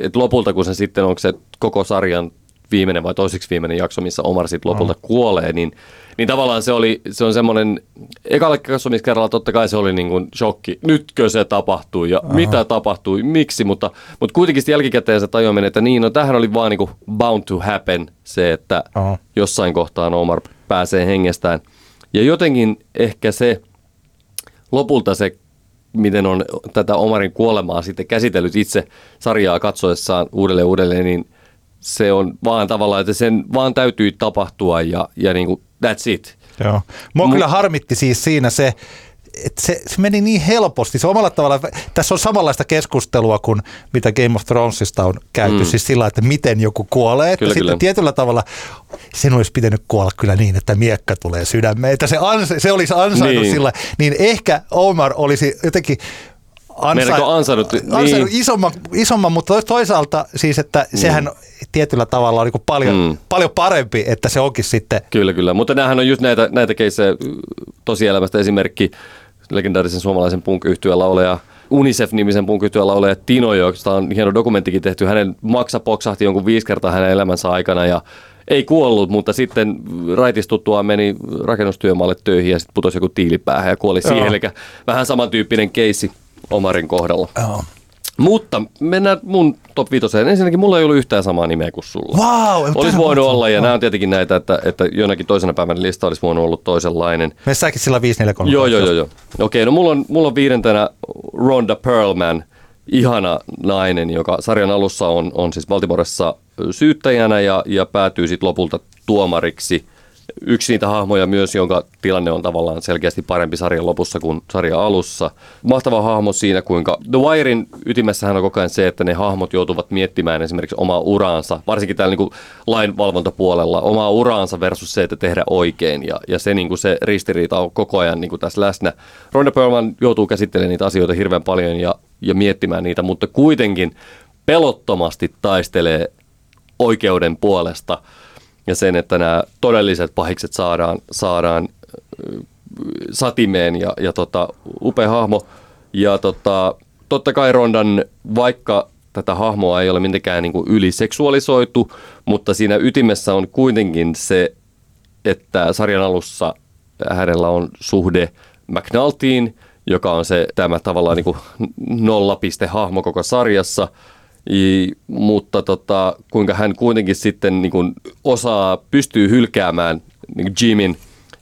että lopulta kun se sitten on se koko sarjan viimeinen vai toiseksi viimeinen jakso, missä Omar sitten lopulta Mm. kuolee, niin, niin tavallaan se, oli, se on semmoinen, ekalla katsomiskerralla totta kai se oli niin kuin shokki, nytkö se tapahtui ja mitä tapahtui, miksi, mutta, mutta kuitenkin sitten jälkikäteen se tajuaminen, että niin, no tämähän oli vaan niin kuin bound to happen se, että Aha. jossain kohtaa Omar pääsee hengestään. Ja jotenkin ehkä se, lopulta se, miten on tätä Omarin kuolemaa sitten käsitellyt itse sarjaa katsoessaan uudelleen uudelleen, niin se on vaan tavallaan, että sen vaan täytyy tapahtua ja, ja niin kuin that's it. Joo. Mua Mu- kyllä harmitti siis siinä se, että se, se meni niin helposti. Se omalla tavalla, tässä on samanlaista keskustelua kuin mitä Game of Thronesista on käyty, mm. siis sillä, että miten joku kuolee. Että Kyllä, sitten kyllä. tietyllä tavalla sen olisi pitänyt kuolla kyllä niin, että miekka tulee sydämeen. Että se, ansa, se olisi ansainnut Niin. sillä, niin ehkä Omar olisi jotenkin Meinaatko ansainnut? ansainnut Niin. isomman, isomman, mutta toisaalta siis, että sehän tietyllä tavalla on niin paljon, Mm. paljon parempi, että se onkin sitten Kyllä, kyllä. Mutta näähän on just näitä, näitä keissejä tosielämästä esimerkki legendaarisen suomalaisen punk laulaja Unicef-nimisen punk laulaja Tino, josta on hieno dokumenttikin tehty. Hänen maksa poksahti jonkun viisi kertaa hänen elämänsä aikana ja ei kuollut, mutta sitten raitistuttuaan meni rakennustyömaalle töihin ja sitten putosi joku tiilipäähän ja kuoli siihen. Eli vähän samantyyppinen keissi Omarin kohdalla. Joo. Mutta mennään mun top viitoseen. Ensinnäkin mulla ei ollut yhtään samaa nimeä kuin sulla. Mutta Olisi voinut on- olla, ja nämä on tietenkin näitä, että, että jonakin toisena päivänä lista olisi voinut olla toisenlainen. Me säkin sillä 543. Joo, joo, joo. joo. Okei, no mulla on, mulla on viidentenä Ronda Perlman, ihana nainen, joka sarjan alussa on, on siis Baltimoressa syyttäjänä ja, ja päätyy sitten lopulta tuomariksi. Yksi niitä hahmoja myös, jonka tilanne on tavallaan selkeästi parempi sarjan lopussa kuin sarjan alussa. Mahtava hahmo siinä, kuinka The Wirein ytimessähän on koko ajan se, että ne hahmot joutuvat miettimään esimerkiksi omaa uraansa, varsinkin täällä niin lainvalvontapuolella, omaa uraansa versus se, että tehdä oikein. Ja, ja se, niin kuin se ristiriita on koko ajan niin kuin tässä läsnä. Ronda Perlman joutuu käsittelemään niitä asioita hirveän paljon ja, ja miettimään niitä, mutta kuitenkin pelottomasti taistelee oikeuden puolesta ja sen, että nämä todelliset pahikset saadaan, saadaan ö, satimeen ja, ja tota, upea hahmo. Ja tota, totta kai Rondan, vaikka tätä hahmoa ei ole mitenkään niin kuin yliseksuaalisoitu, mutta siinä ytimessä on kuitenkin se, että sarjan alussa hänellä on suhde McNultyin, joka on se tämä tavallaan niin kuin nollapistehahmo koko sarjassa, I, mutta tota, kuinka hän kuitenkin sitten niin kuin osaa, pystyy hylkäämään niin Jimin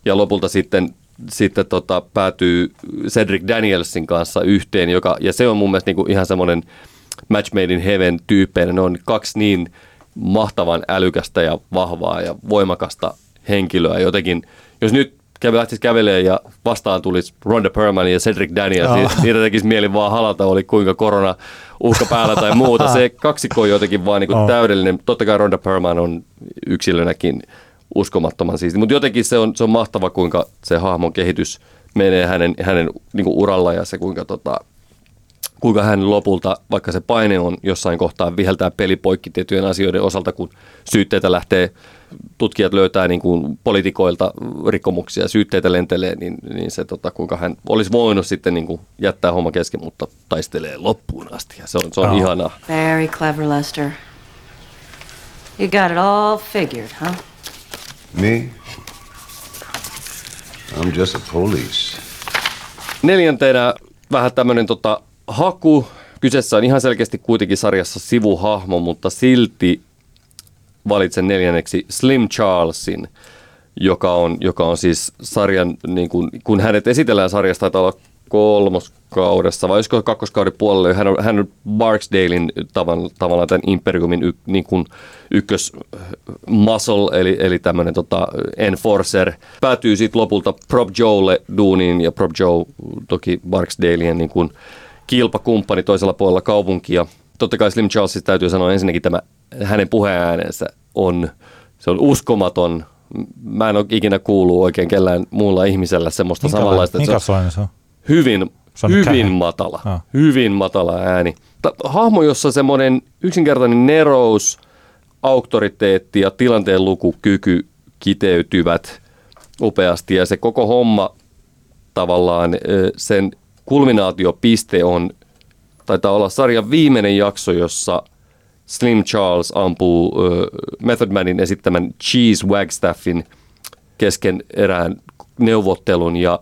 ja lopulta sitten, sitten tota, päätyy Cedric Danielsin kanssa yhteen, joka, ja se on mun mielestä niin kuin ihan semmoinen match made in heaven tyyppejä. Ne on kaksi niin mahtavan älykästä ja vahvaa ja voimakasta henkilöä jotenkin. Jos nyt kävi, lähtisi kävelemään ja vastaan tulisi Ronda Perlman ja Cedric Daniels, niin niitä tekisi mieli vaan halata, oli kuinka korona uhka päällä tai muuta. Se kaksikko on jotenkin vaan niin kuin Oh. täydellinen. Totta kai Ronda Perlman on yksilönäkin uskomattoman siisti, mutta jotenkin se on, se on mahtava, kuinka se hahmon kehitys menee hänen, hänen niin kuin uralla ja se kuinka tota, kuinka hän lopulta, vaikka se paine on jossain kohtaa viheltää peli poikki tiettyjen asioiden osalta, kun syytteitä lähtee, tutkijat löytää niin kuin poliitikoilta rikkomuksia, syytteitä lentelee, niin, niin se tota, kuinka hän olisi voinut sitten niin kuin jättää homma kesken, mutta taistelee loppuun asti ja se on, se on Joo. ihanaa. Very clever, Lester. You got it all figured, huh? Me? I'm just a police. Neljäntenä vähän tämmöinen tota, haku. Kyseessä on ihan selkeästi kuitenkin sarjassa sivuhahmo, mutta silti valitsen neljänneksi Slim Charlesin, joka on, joka on siis sarjan, niin kun, kun hänet esitellään sarjasta, taitaa olla kolmoskaudessa, vai olisiko kakkoskauden puolelle, hän on, hän on Barksdalein tavan, tavallaan tämän Imperiumin y, niin kuin ykkös äh, muscle, eli, eli tämmöinen tota, enforcer, päätyy sitten lopulta Prop Joelle duuniin, ja Prop Joe toki Barksdalein niin kuin kilpakumppani toisella puolella kaupunkia. Totta kai Slim Charlesista täytyy sanoa ensinnäkin tämä hänen puheäänensä on, se on uskomaton. Mä en ole ikinä kuullut oikein kellään muulla ihmisellä semmoista samanlaista. että se on- se on? hyvin, Se on hyvin matala, Joo. hyvin matala ääni. Hahmo, jossa semmoinen yksinkertainen nerous, auktoriteetti ja tilanteen lukukyky kiteytyvät upeasti ja se koko homma tavallaan sen kulminaatiopiste on, taitaa olla sarjan viimeinen jakso, jossa Slim Charles ampuu ö, Method Manin esittämän Cheese Wagstaffin kesken erään neuvottelun. Ja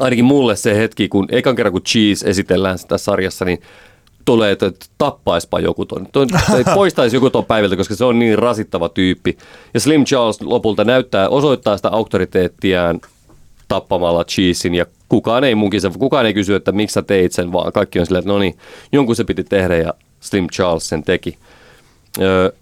ainakin mulle se hetki, kun ekan kerran kun Cheese esitellään sitä sarjassa, niin tulee, että tappaispa joku ton, ton tai poistaisi joku ton päiviltä, koska se on niin rasittava tyyppi. Ja Slim Charles lopulta näyttää, osoittaa sitä auktoriteettiaan tappamalla Cheesein ja kukaan ei munkin se, kukaan ei kysy, että miksi sä teit sen, vaan kaikki on silleen, että no niin, jonkun se piti tehdä ja Slim Charles sen teki. Öö,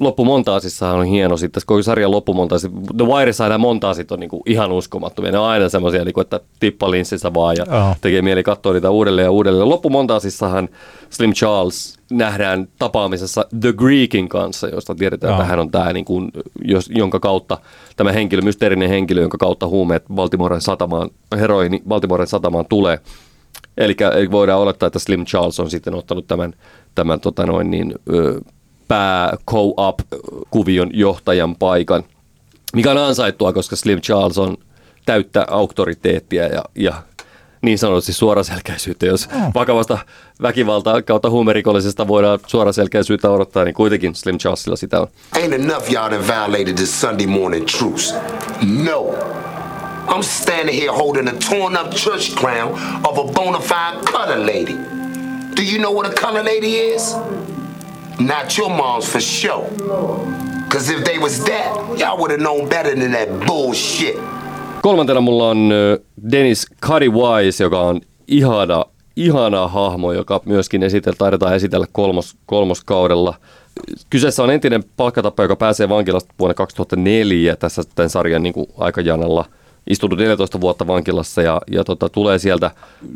loppumontaasissahan on hieno sitten, koko sarjan loppumontaasi. The Wireissa nämä montaasit on niinku ihan uskomattomia. Ne on aina semmoisia, niinku, että tippa linssissä vaan ja Joo. tekee mieli katsoa niitä uudelleen ja uudelleen. Loppumontaasissahan Slim Charles nähdään tapaamisessa The Greekin kanssa, josta tiedetään, Joo. että hän on tämä, niin kuin, jos, jonka kautta tämä henkilö, mysteerinen henkilö, jonka kautta huumeet Baltimoren satamaan, heroini Baltimoren satamaan tulee. Eli voidaan olettaa, että Slim Charles on sitten ottanut tämän, tämän tota noin niin, ö, pää co-op kuvion johtajan paikan, mikä on ansaittua, koska Slim Charles on täyttä auktoriteettia ja, ja niin sanotusti suoraselkäisyyttä. Jos vakavasta väkivaltaa kautta huumerikollisesta voidaan suoraselkäisyyttä odottaa, niin kuitenkin Slim Charlesilla sitä on. Ain't enough y'all done violated this Sunday morning truce. No. I'm standing here holding a torn up church crown of a bona fide color lady. Do you know what a color lady is? Not your mom's for sure. Cause if they was that, y'all would have known better than that bullshit. Kolmantena mulla on Dennis Cuddy Wise, joka on ihana, ihana hahmo, joka myöskin esitel, taidetaan esitellä kolmos, kolmoskaudella. Kyseessä on entinen palkkatappa, joka pääsee vankilasta vuonna 2004 tässä tämän sarjan niin kuin aikajanalla. Istunut 14 vuotta vankilassa ja, ja tota, tulee sieltä,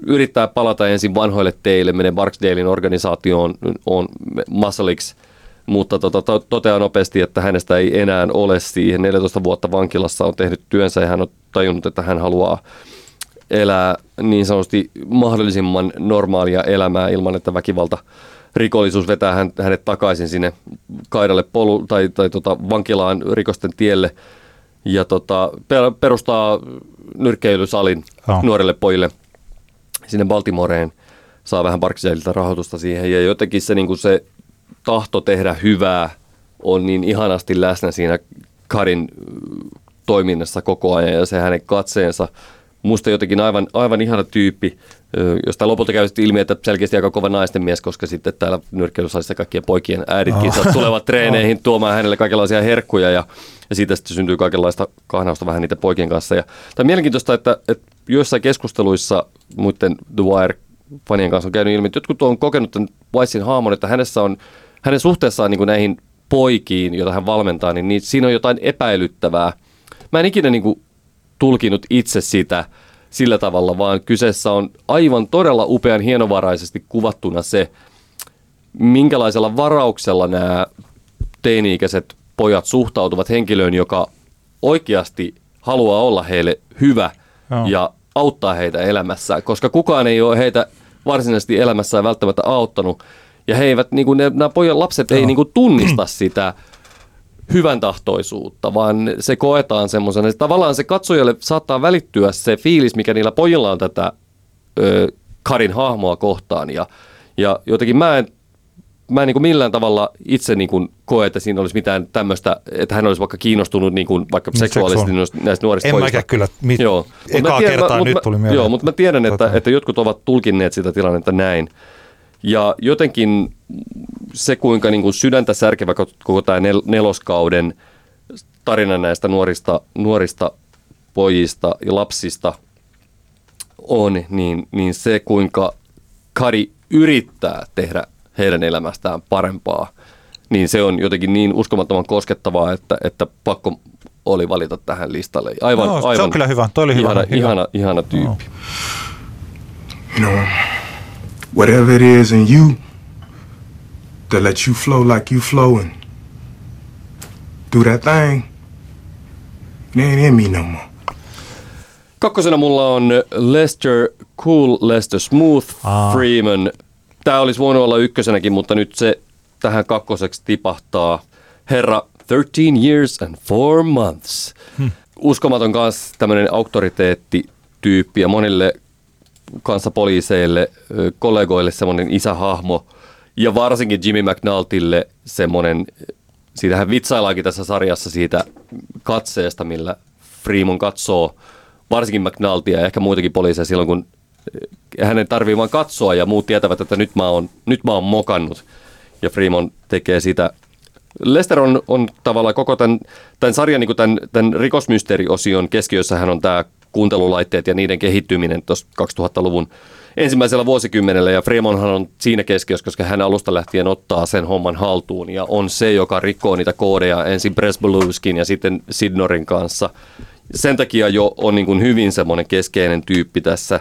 yrittää palata ensin vanhoille teille, menee Barksdalein organisaatioon, on Muscleiksi, mutta tota, to, toteaa nopeasti, että hänestä ei enää ole siihen. 14 vuotta vankilassa on tehnyt työnsä ja hän on tajunnut, että hän haluaa elää niin sanotusti mahdollisimman normaalia elämää ilman, että väkivalta rikollisuus vetää hän, hänet takaisin sinne kaidalle polu, tai, tai tota, vankilaan rikosten tielle ja tota, per- perustaa nyrkkeilysalin Joo. nuorille pojille sinne Baltimoreen. saa vähän Barkseilta rahoitusta siihen. Ja jotenkin se, niin kuin se tahto tehdä hyvää on niin ihanasti läsnä siinä Karin toiminnassa koko ajan ja se hänen katseensa. Musta jotenkin aivan, aivan ihana tyyppi, josta lopulta käy ilmi, että selkeästi aika kova naisten mies, koska sitten täällä nyrkkeilysalissa kaikkien poikien äiditkin oh. tulevat treeneihin oh. tuomaan hänelle kaikenlaisia herkkuja ja, ja siitä sitten syntyy kaikenlaista kahnausta vähän niiden poikien kanssa. Ja, tämä on mielenkiintoista, että, että joissain keskusteluissa muiden The Wire fanien kanssa on käynyt ilmi, että jotkut on kokenut tämän Weissin haamon, että hänessä on, hänen suhteessaan niin kuin näihin poikiin, joita hän valmentaa, niin, niin siinä on jotain epäilyttävää. Mä en ikinä niin kuin tulkinut itse sitä sillä tavalla, vaan kyseessä on aivan todella upean hienovaraisesti kuvattuna se, minkälaisella varauksella nämä teini-ikäiset pojat suhtautuvat henkilöön, joka oikeasti haluaa olla heille hyvä no. ja auttaa heitä elämässä, koska kukaan ei ole heitä varsinaisesti elämässään välttämättä auttanut. Ja he eivät, niin kuin ne, nämä pojan lapset no. ei niin kuin tunnista sitä hyvän tahtoisuutta, vaan se koetaan semmoisena, tavallaan se katsojalle saattaa välittyä se fiilis, mikä niillä pojilla on tätä ö, Karin hahmoa kohtaan. Ja, ja jotenkin mä en, mä en niin kuin millään tavalla itse niin kuin koe, että siinä olisi mitään tämmöistä, että hän olisi vaikka kiinnostunut niin kuin vaikka seksuaalisesti näistä nuorista en pojista. En kyllä, mit, joo. ekaa tiedän, kertaa mä, nyt tuli mieleen. Joo, mutta mä tiedän, että, tota. että jotkut ovat tulkinneet sitä tilannetta näin. Ja jotenkin se, kuinka niin kuin sydäntä särkevä koko tämä nel- neloskauden tarina näistä nuorista, nuorista pojista ja lapsista on, niin, niin se, kuinka Kari yrittää tehdä heidän elämästään parempaa, niin se on jotenkin niin uskomattoman koskettavaa, että, että pakko oli valita tähän listalle. Aivan, no, aivan se on kyllä hyvä. Toi oli ihana, hyvä. Ihana, ihana tyyppi. No. Whatever it is in you that let you flow like you flow and do that thing, it ain't in me no more. Kakkosena mulla on Lester Cool, Lester Smooth, Aa. Freeman. Tämä olisi voinut olla ykkösenäkin, mutta nyt se tähän kakkoseksi tipahtaa. Herra 13 years and 4 months. Hmm. Uskomaton kanssa tämmöinen auktoriteettityyppi ja monille kanssa poliiseille, kollegoille semmoinen isähahmo ja varsinkin Jimmy McNultille semmoinen, siitähän vitsaillaankin tässä sarjassa siitä katseesta, millä Freeman katsoo varsinkin McNultia ja ehkä muitakin poliiseja silloin, kun hänen tarvii vaan katsoa ja muut tietävät, että nyt mä oon, nyt mä oon mokannut. Ja Freeman tekee sitä. Lester on, on tavallaan koko tämän, tämän sarjan, niin tämän, tämän rikosmysteeriosion keskiössä hän on tämä kuuntelulaitteet ja niiden kehittyminen tuossa 2000-luvun ensimmäisellä vuosikymmenellä ja Freemanhan on siinä keskiössä, koska hän alusta lähtien ottaa sen homman haltuun ja on se, joka rikkoo niitä koodeja ensin Presboluuskin ja sitten Sidnorin kanssa. Sen takia jo on niin kuin hyvin semmoinen keskeinen tyyppi tässä.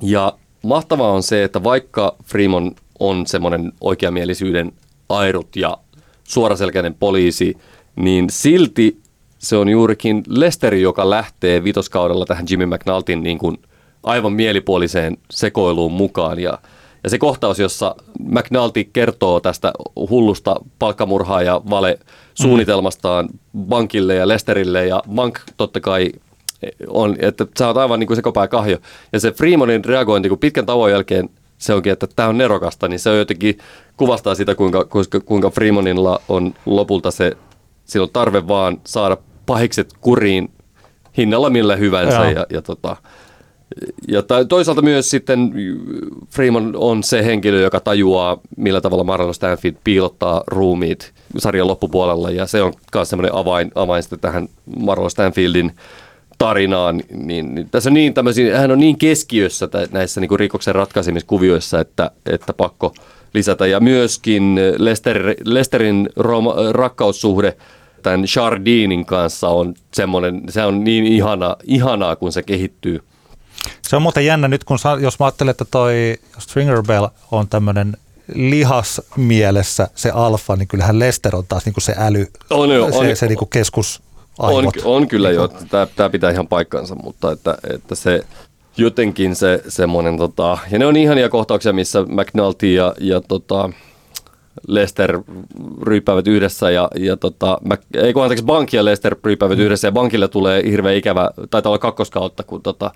Ja mahtavaa on se, että vaikka Freeman on semmoinen oikeamielisyyden airut ja suoraselkäinen poliisi, niin silti se on juurikin Lesteri, joka lähtee vitoskaudella tähän Jimmy McNultin niin kuin aivan mielipuoliseen sekoiluun mukaan. Ja, ja se kohtaus, jossa McNulty kertoo tästä hullusta palkkamurhaa ja vale suunnitelmastaan Bankille ja Lesterille ja Bank totta kai on, että sä oot aivan niin kuin sekopää kahjo. Ja se Freemanin reagointi, kun pitkän tauon jälkeen se onkin, että tämä on nerokasta, niin se on jotenkin kuvastaa sitä, kuinka, kuinka, kuinka Freemanilla on lopulta se, sillä on tarve vaan saada pahikset kuriin hinnalla millä hyvänsä. Ja, ja, ja, tota, ja toisaalta myös sitten Freeman on se henkilö, joka tajuaa, millä tavalla Marlon Stanfield piilottaa ruumiit sarjan loppupuolella. Ja se on myös semmoinen avain, avain sitten tähän Marlon Stanfieldin tarinaan. Niin, niin, tässä on niin tämmöisiä, hän on niin keskiössä näissä niin kuin rikoksen ratkaisemiskuvioissa, että, että pakko lisätä. Ja myöskin Lester, Lesterin roma, rakkaussuhde – tämän Chardinin kanssa on semmoinen, se on niin ihana, ihanaa, kun se kehittyy. Se on muuten jännä nyt, kun jos mä ajattelen, että toi Stringer Bell on tämmöinen lihas mielessä se alfa, niin kyllähän Lester on taas niin kuin se äly, on, jo, se, on, se, se niin kuin keskus on, on kyllä jo, tämä pitää ihan paikkansa, mutta että, että se jotenkin se semmoinen, tota, ja ne on ihania kohtauksia, missä McNulty ja, ja tota, Lester ryyppäävät yhdessä ja, ja tota, mä, ei kun anteeksi, Bank ja Lester ryyppäävät mm. yhdessä ja Bankille tulee hirveän ikävä, taitaa olla kakkoskautta, kun tota,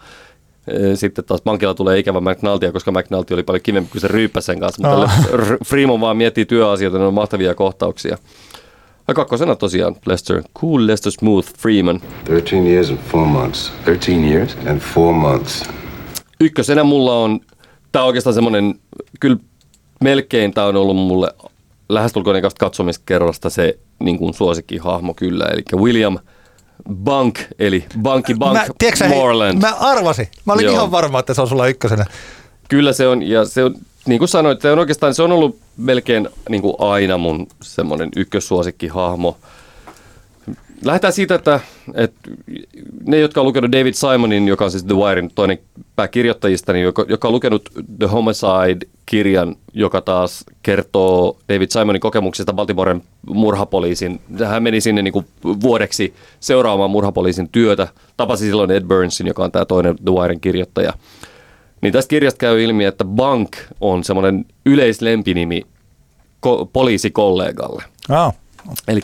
Ee, Sitten taas pankilla tulee ikävä McNultia, koska McNulty oli paljon kivempi kuin se ryyppäsi sen kanssa. Oh. Mutta R- Freeman vaan miettii työasioita, ne on mahtavia kohtauksia. Ja kakkosena tosiaan Lester, cool Lester Smooth Freeman. 13 years and four months. 13 years? And four months. Ykkösenä mulla on, tää on oikeastaan semmonen, kyllä melkein tää on ollut mulle lähestulkoon ekasta katsomista kerrasta se niin kuin suosikkihahmo kyllä, eli William Bunk, eli Bunky Bunk Mä, tiedätkö, sä, hei, Moreland. mä arvasin. Mä olin Joo. ihan varma, että se on sulla ykkösenä. Kyllä se on, ja se on, niin kuin sanoit, se on oikeastaan, se on ollut melkein niin kuin aina mun semmoinen ykkössuosikkihahmo. Lähdetään siitä, että, että ne, jotka on lukenut David Simonin, joka on siis The Wirein toinen pääkirjoittajista, niin joka, joka on lukenut The Homicide-kirjan, joka taas kertoo David Simonin kokemuksista Baltimoren murhapoliisin. Hän meni sinne niin kuin vuodeksi seuraamaan murhapoliisin työtä. Tapasi silloin Ed Burnsin, joka on tämä toinen The Wirein kirjoittaja. Niin tästä kirjasta käy ilmi, että Bank on semmoinen yleislempinimi ko- poliisikollegalle. Oh. Eli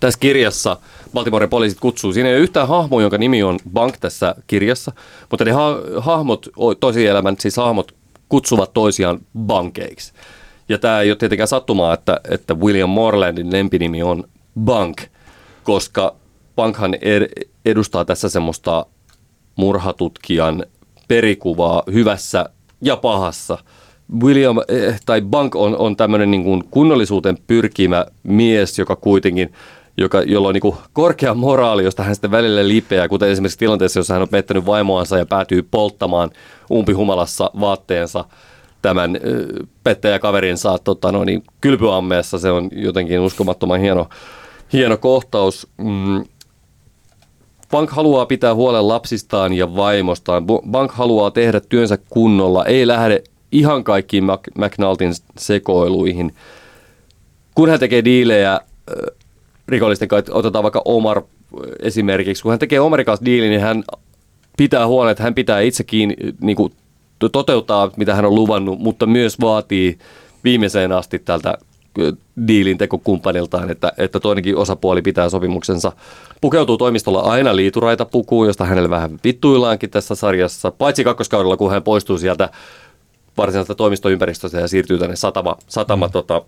tässä kirjassa Baltimoren poliisit kutsuu, siinä ei ole yhtään hahmoa, jonka nimi on Bank tässä kirjassa, mutta ne ha- hahmot, tosielämän siis hahmot kutsuvat toisiaan bankeiksi. Ja tämä ei ole tietenkään sattumaa, että, että William Morlandin lempinimi on Bank, koska Bankhan ed- edustaa tässä semmoista murhatutkijan perikuvaa hyvässä ja pahassa. William eh, tai Bank on, on tämmöinen niin kuin kunnollisuuteen pyrkimä mies, joka kuitenkin joka, jolla on niin kuin korkea moraali, josta hän sitten välillä lipeää, kuten esimerkiksi tilanteessa, jossa hän on pettänyt vaimoansa ja päätyy polttamaan umpihumalassa vaatteensa tämän ö, pettäjäkaverinsa tota, no, niin, kylpyammeessa. Se on jotenkin uskomattoman hieno, hieno kohtaus. Mm, Bank haluaa pitää huolen lapsistaan ja vaimostaan. Bank haluaa tehdä työnsä kunnolla, ei lähde ihan kaikkiin McNultin sekoiluihin. Kun hän tekee diilejä rikollisten kanssa, otetaan vaikka Omar esimerkiksi, kun hän tekee Omarin kanssa diilin, niin hän pitää huolen, että hän pitää itsekin niin kuin, toteuttaa, mitä hän on luvannut, mutta myös vaatii viimeiseen asti tältä diilin tekokumppaniltaan, että, että toinenkin osapuoli pitää sopimuksensa. Pukeutuu toimistolla aina liituraita pukuun, josta hänelle vähän vittuillaankin tässä sarjassa, paitsi kakkoskaudella, kun hän poistuu sieltä varsinaisesta toimistoympäristöstä ja siirtyy tänne satama, satama mm. tota,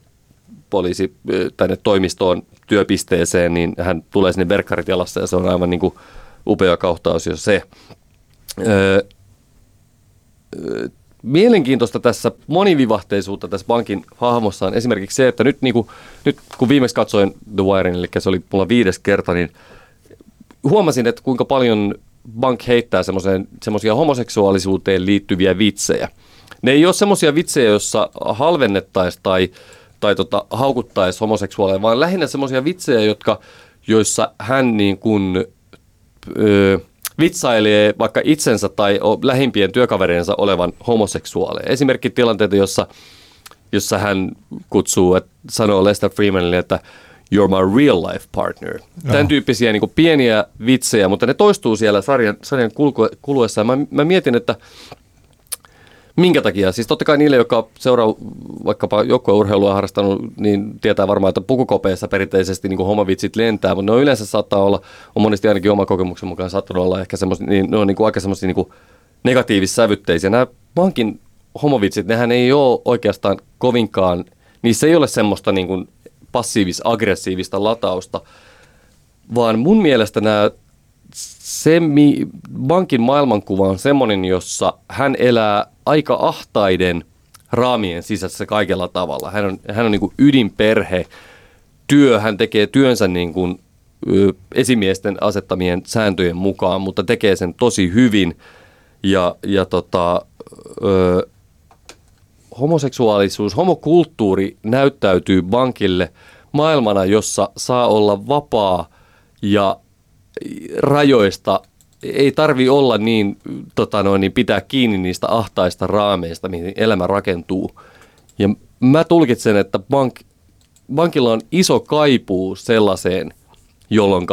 poliisi tänne toimistoon työpisteeseen, niin hän tulee sinne verkkarit jalassa ja se on aivan niin kuin upea kohtaus jo se. Öö, mielenkiintoista tässä monivivahteisuutta tässä bankin hahmossa on esimerkiksi se, että nyt, niin kuin, nyt kun viimeksi katsoin The Wirein, eli se oli mulla viides kerta, niin huomasin, että kuinka paljon Bank heittää semmoisia homoseksuaalisuuteen liittyviä vitsejä. Ne ei ole semmoisia vitsejä, joissa halvennettaisiin tai, tai tota, haukuttaisiin homoseksuaaleja, vaan lähinnä semmoisia vitsejä, jotka, joissa hän niin kuin, ö, vitsailee vaikka itsensä tai lähimpien työkaverinsa olevan homoseksuaaleja. Esimerkki tilanteita, jossa, jossa hän kutsuu, että sanoo Lester Freemanille, että you're my real life partner. Tämän Joo. tyyppisiä niin pieniä vitsejä, mutta ne toistuu siellä sarjan, sarjan kuluessa. Mä, mä mietin, että minkä takia? Siis totta kai niille, jotka seuraa vaikkapa joukkueurheilua harrastanut, niin tietää varmaan, että pukukopeissa perinteisesti niin homovitsit lentää, mutta ne on yleensä saattaa olla, on monesti ainakin oma kokemuksen mukaan saattanut olla ehkä semmoisia, niin ne on niin kuin aika semmoisia niin negatiivissävytteisiä. Nämä vankin homovitsit, nehän ei ole oikeastaan kovinkaan, niissä ei ole semmoista niin kuin passiivis-aggressiivista latausta, vaan mun mielestä nämä se, mi, bankin maailmankuva on semmoinen, jossa hän elää aika ahtaiden raamien sisässä kaikella tavalla. Hän on, hän on niin kuin ydinperhe, työ, hän tekee työnsä niin kuin, esimiesten asettamien sääntöjen mukaan, mutta tekee sen tosi hyvin. Ja, ja tota, ö, homoseksuaalisuus, homokulttuuri näyttäytyy bankille maailmana, jossa saa olla vapaa ja rajoista ei tarvi olla niin, tota noin, niin pitää kiinni niistä ahtaista raameista, mihin elämä rakentuu. Ja mä tulkitsen, että bank, bankilla on iso kaipuu sellaiseen, jolloin,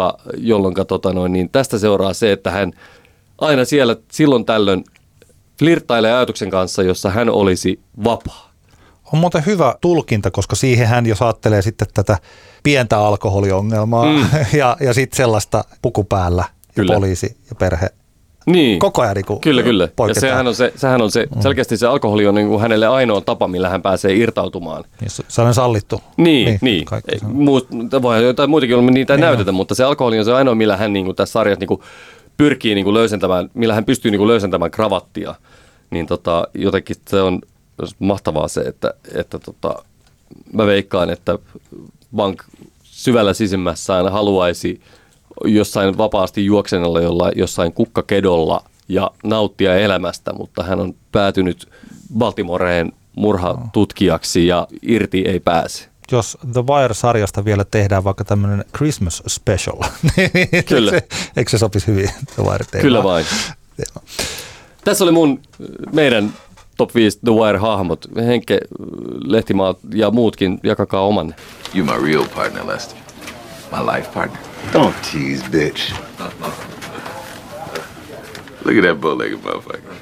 tota niin tästä seuraa se, että hän aina siellä silloin tällöin flirttailee ajatuksen kanssa, jossa hän olisi vapaa. On muuten hyvä tulkinta, koska siihen hän jos ajattelee sitten tätä pientä alkoholiongelmaa mm. ja, ja sitten sellaista puku päällä ja Kyllä. poliisi ja perhe Niin. Koko ajan niin Kyllä, kyllä. Ja poiketaan. sehän on, se, sehän on se, selkeästi se alkoholi on niin kuin hänelle ainoa tapa, millä hän pääsee irtautumaan. Niin, se- on sallittu. Niin, niin. niin. kaikki Ei, Muut, voi jotain muitakin olla, niitä ei Niin näytetä, mutta se alkoholi on se ainoa, millä hän niin kuin tässä sarjassa niin kuin pyrkii niin kuin löysentämään, millä hän pystyy niin kuin löysentämään kravattia. Niin tota, jotenkin se on mahtavaa se, että, että tota, mä veikkaan, että Bank syvällä sisimmässään haluaisi jossain vapaasti juoksenella jolla, jossain kukkakedolla ja nauttia elämästä, mutta hän on päätynyt Baltimoreen murhatutkijaksi ja irti ei pääse. Jos The Wire-sarjasta vielä tehdään vaikka tämmöinen Christmas special, niin Kyllä. Se, eikö se sopisi hyvin The Wire Kyllä vain. Tässä oli mun, meidän top 5 The Wire-hahmot. Henke, Lehtimaa ja muutkin, jakakaa oman. You my real partner, Lester. My life partner. Don't tease, bitch. Look at that bow-legged motherfucker.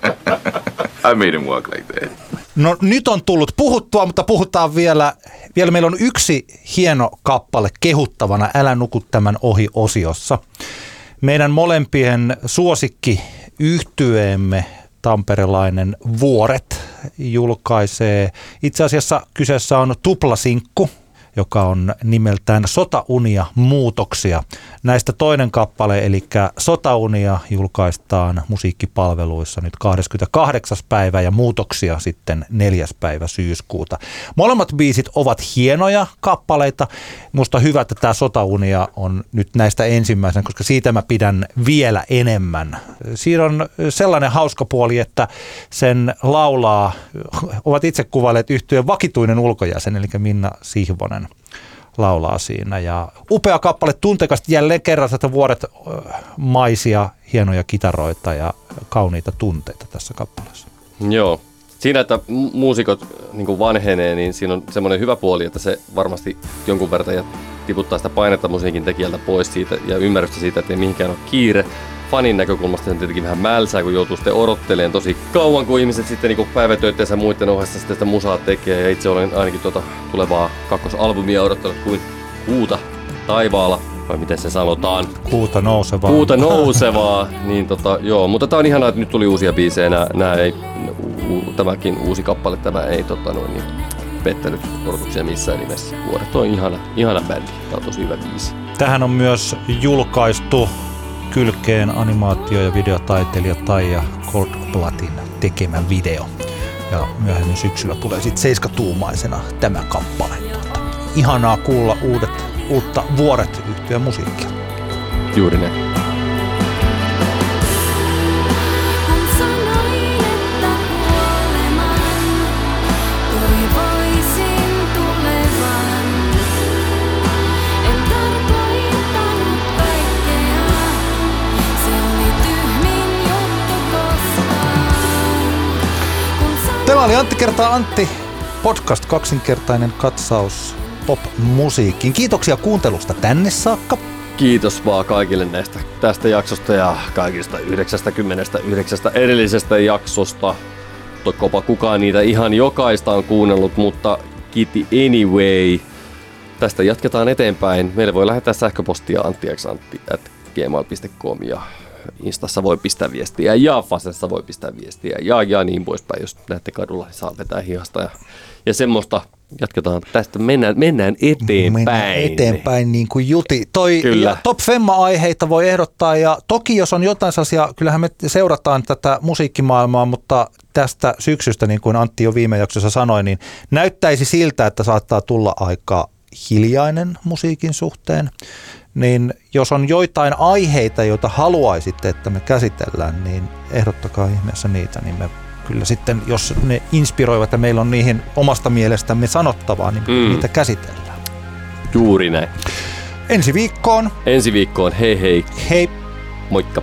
I made him walk like that. No nyt on tullut puhuttua, mutta puhutaan vielä, vielä meillä on yksi hieno kappale kehuttavana Älä nuku tämän ohi osiossa. Meidän molempien suosikki yhtyeemme tamperelainen Vuoret julkaisee. Itse asiassa kyseessä on tuplasinkku, joka on nimeltään Sotaunia muutoksia. Näistä toinen kappale, eli Sotaunia, julkaistaan musiikkipalveluissa nyt 28. päivä ja muutoksia sitten 4. päivä syyskuuta. Molemmat biisit ovat hienoja kappaleita. Musta hyvä, että tämä Sotaunia on nyt näistä ensimmäisenä, koska siitä mä pidän vielä enemmän. Siinä on sellainen hauska puoli, että sen laulaa, ovat itse kuvailleet yhtyeen vakituinen ulkojäsen, eli Minna Sihvonen laulaa siinä. Ja upea kappale, tunteikasti jälleen kerran tätä vuodet maisia, hienoja kitaroita ja kauniita tunteita tässä kappaleessa. Joo. Siinä, että mu- muusikot niin vanhenee, niin siinä on semmoinen hyvä puoli, että se varmasti jonkun verran tiputtaa sitä painetta musiikin tekijältä pois siitä ja ymmärrystä siitä, että ei mihinkään ole kiire. Fanin näkökulmasta se on tietenkin vähän mälsää, kun joutuu sitten odottelemaan tosi kauan, kun ihmiset sitten niin päivätöitteensä muiden ohessa sitten sitä musaa tekee. Ja itse olen ainakin tuota tulevaa kakkosalbumia odottanut kuin kuuta taivaalla, vai miten se sanotaan. Kuuta nousevaa. Kuuta nousevaa, niin tota, joo, mutta tää on ihanaa, että nyt tuli uusia biisejä, nää, nää ei, u, tämäkin uusi kappale, tämä ei tota noin, niin, pettänyt odotuksia missään nimessä. Vuodet on ihana, ihana bändi, tää on tosi hyvä biisi. Tähän on myös julkaistu kylkeen animaatio- ja videotaiteilija Taija Goldblattin tekemä video. Ja myöhemmin syksyllä tulee sitten seiskatuumaisena tämä kappale. Ihanaa kuulla uudet, uutta vuoret yhtyön musiikkia. Juuri näin. Tämä oli Antti kertaa Antti podcast kaksinkertainen katsaus pop-musiikkiin. Kiitoksia kuuntelusta tänne saakka. Kiitos vaan kaikille näistä tästä jaksosta ja kaikista 99 edellisestä jaksosta. Tokkopa kukaan niitä ihan jokaista on kuunnellut, mutta kiitti anyway. Tästä jatketaan eteenpäin. Meille voi lähettää sähköpostia anttiaksantti.gmail.com ja Instassa voi pistää viestiä ja Fasessa voi pistää viestiä ja, ja niin poispäin. Jos näette kadulla, niin saa vetää hihasta ja, ja semmoista. Jatketaan tästä, mennään, mennään eteenpäin. Mennään eteenpäin niin kuin Juti. Toi Kyllä. Top Femma-aiheita voi ehdottaa ja toki jos on jotain sellaisia, kyllähän me seurataan tätä musiikkimaailmaa, mutta tästä syksystä, niin kuin Antti jo viime jaksossa sanoi, niin näyttäisi siltä, että saattaa tulla aika hiljainen musiikin suhteen. Niin jos on joitain aiheita, joita haluaisitte, että me käsitellään, niin ehdottakaa ihmeessä niitä, niin me kyllä sitten, jos ne inspiroivat ja meillä on niihin omasta mielestämme sanottavaa, niin Mm. niitä käsitellään. Juuri näin. Ensi viikkoon. Ensi viikkoon, hei hei. Hei. Moikka.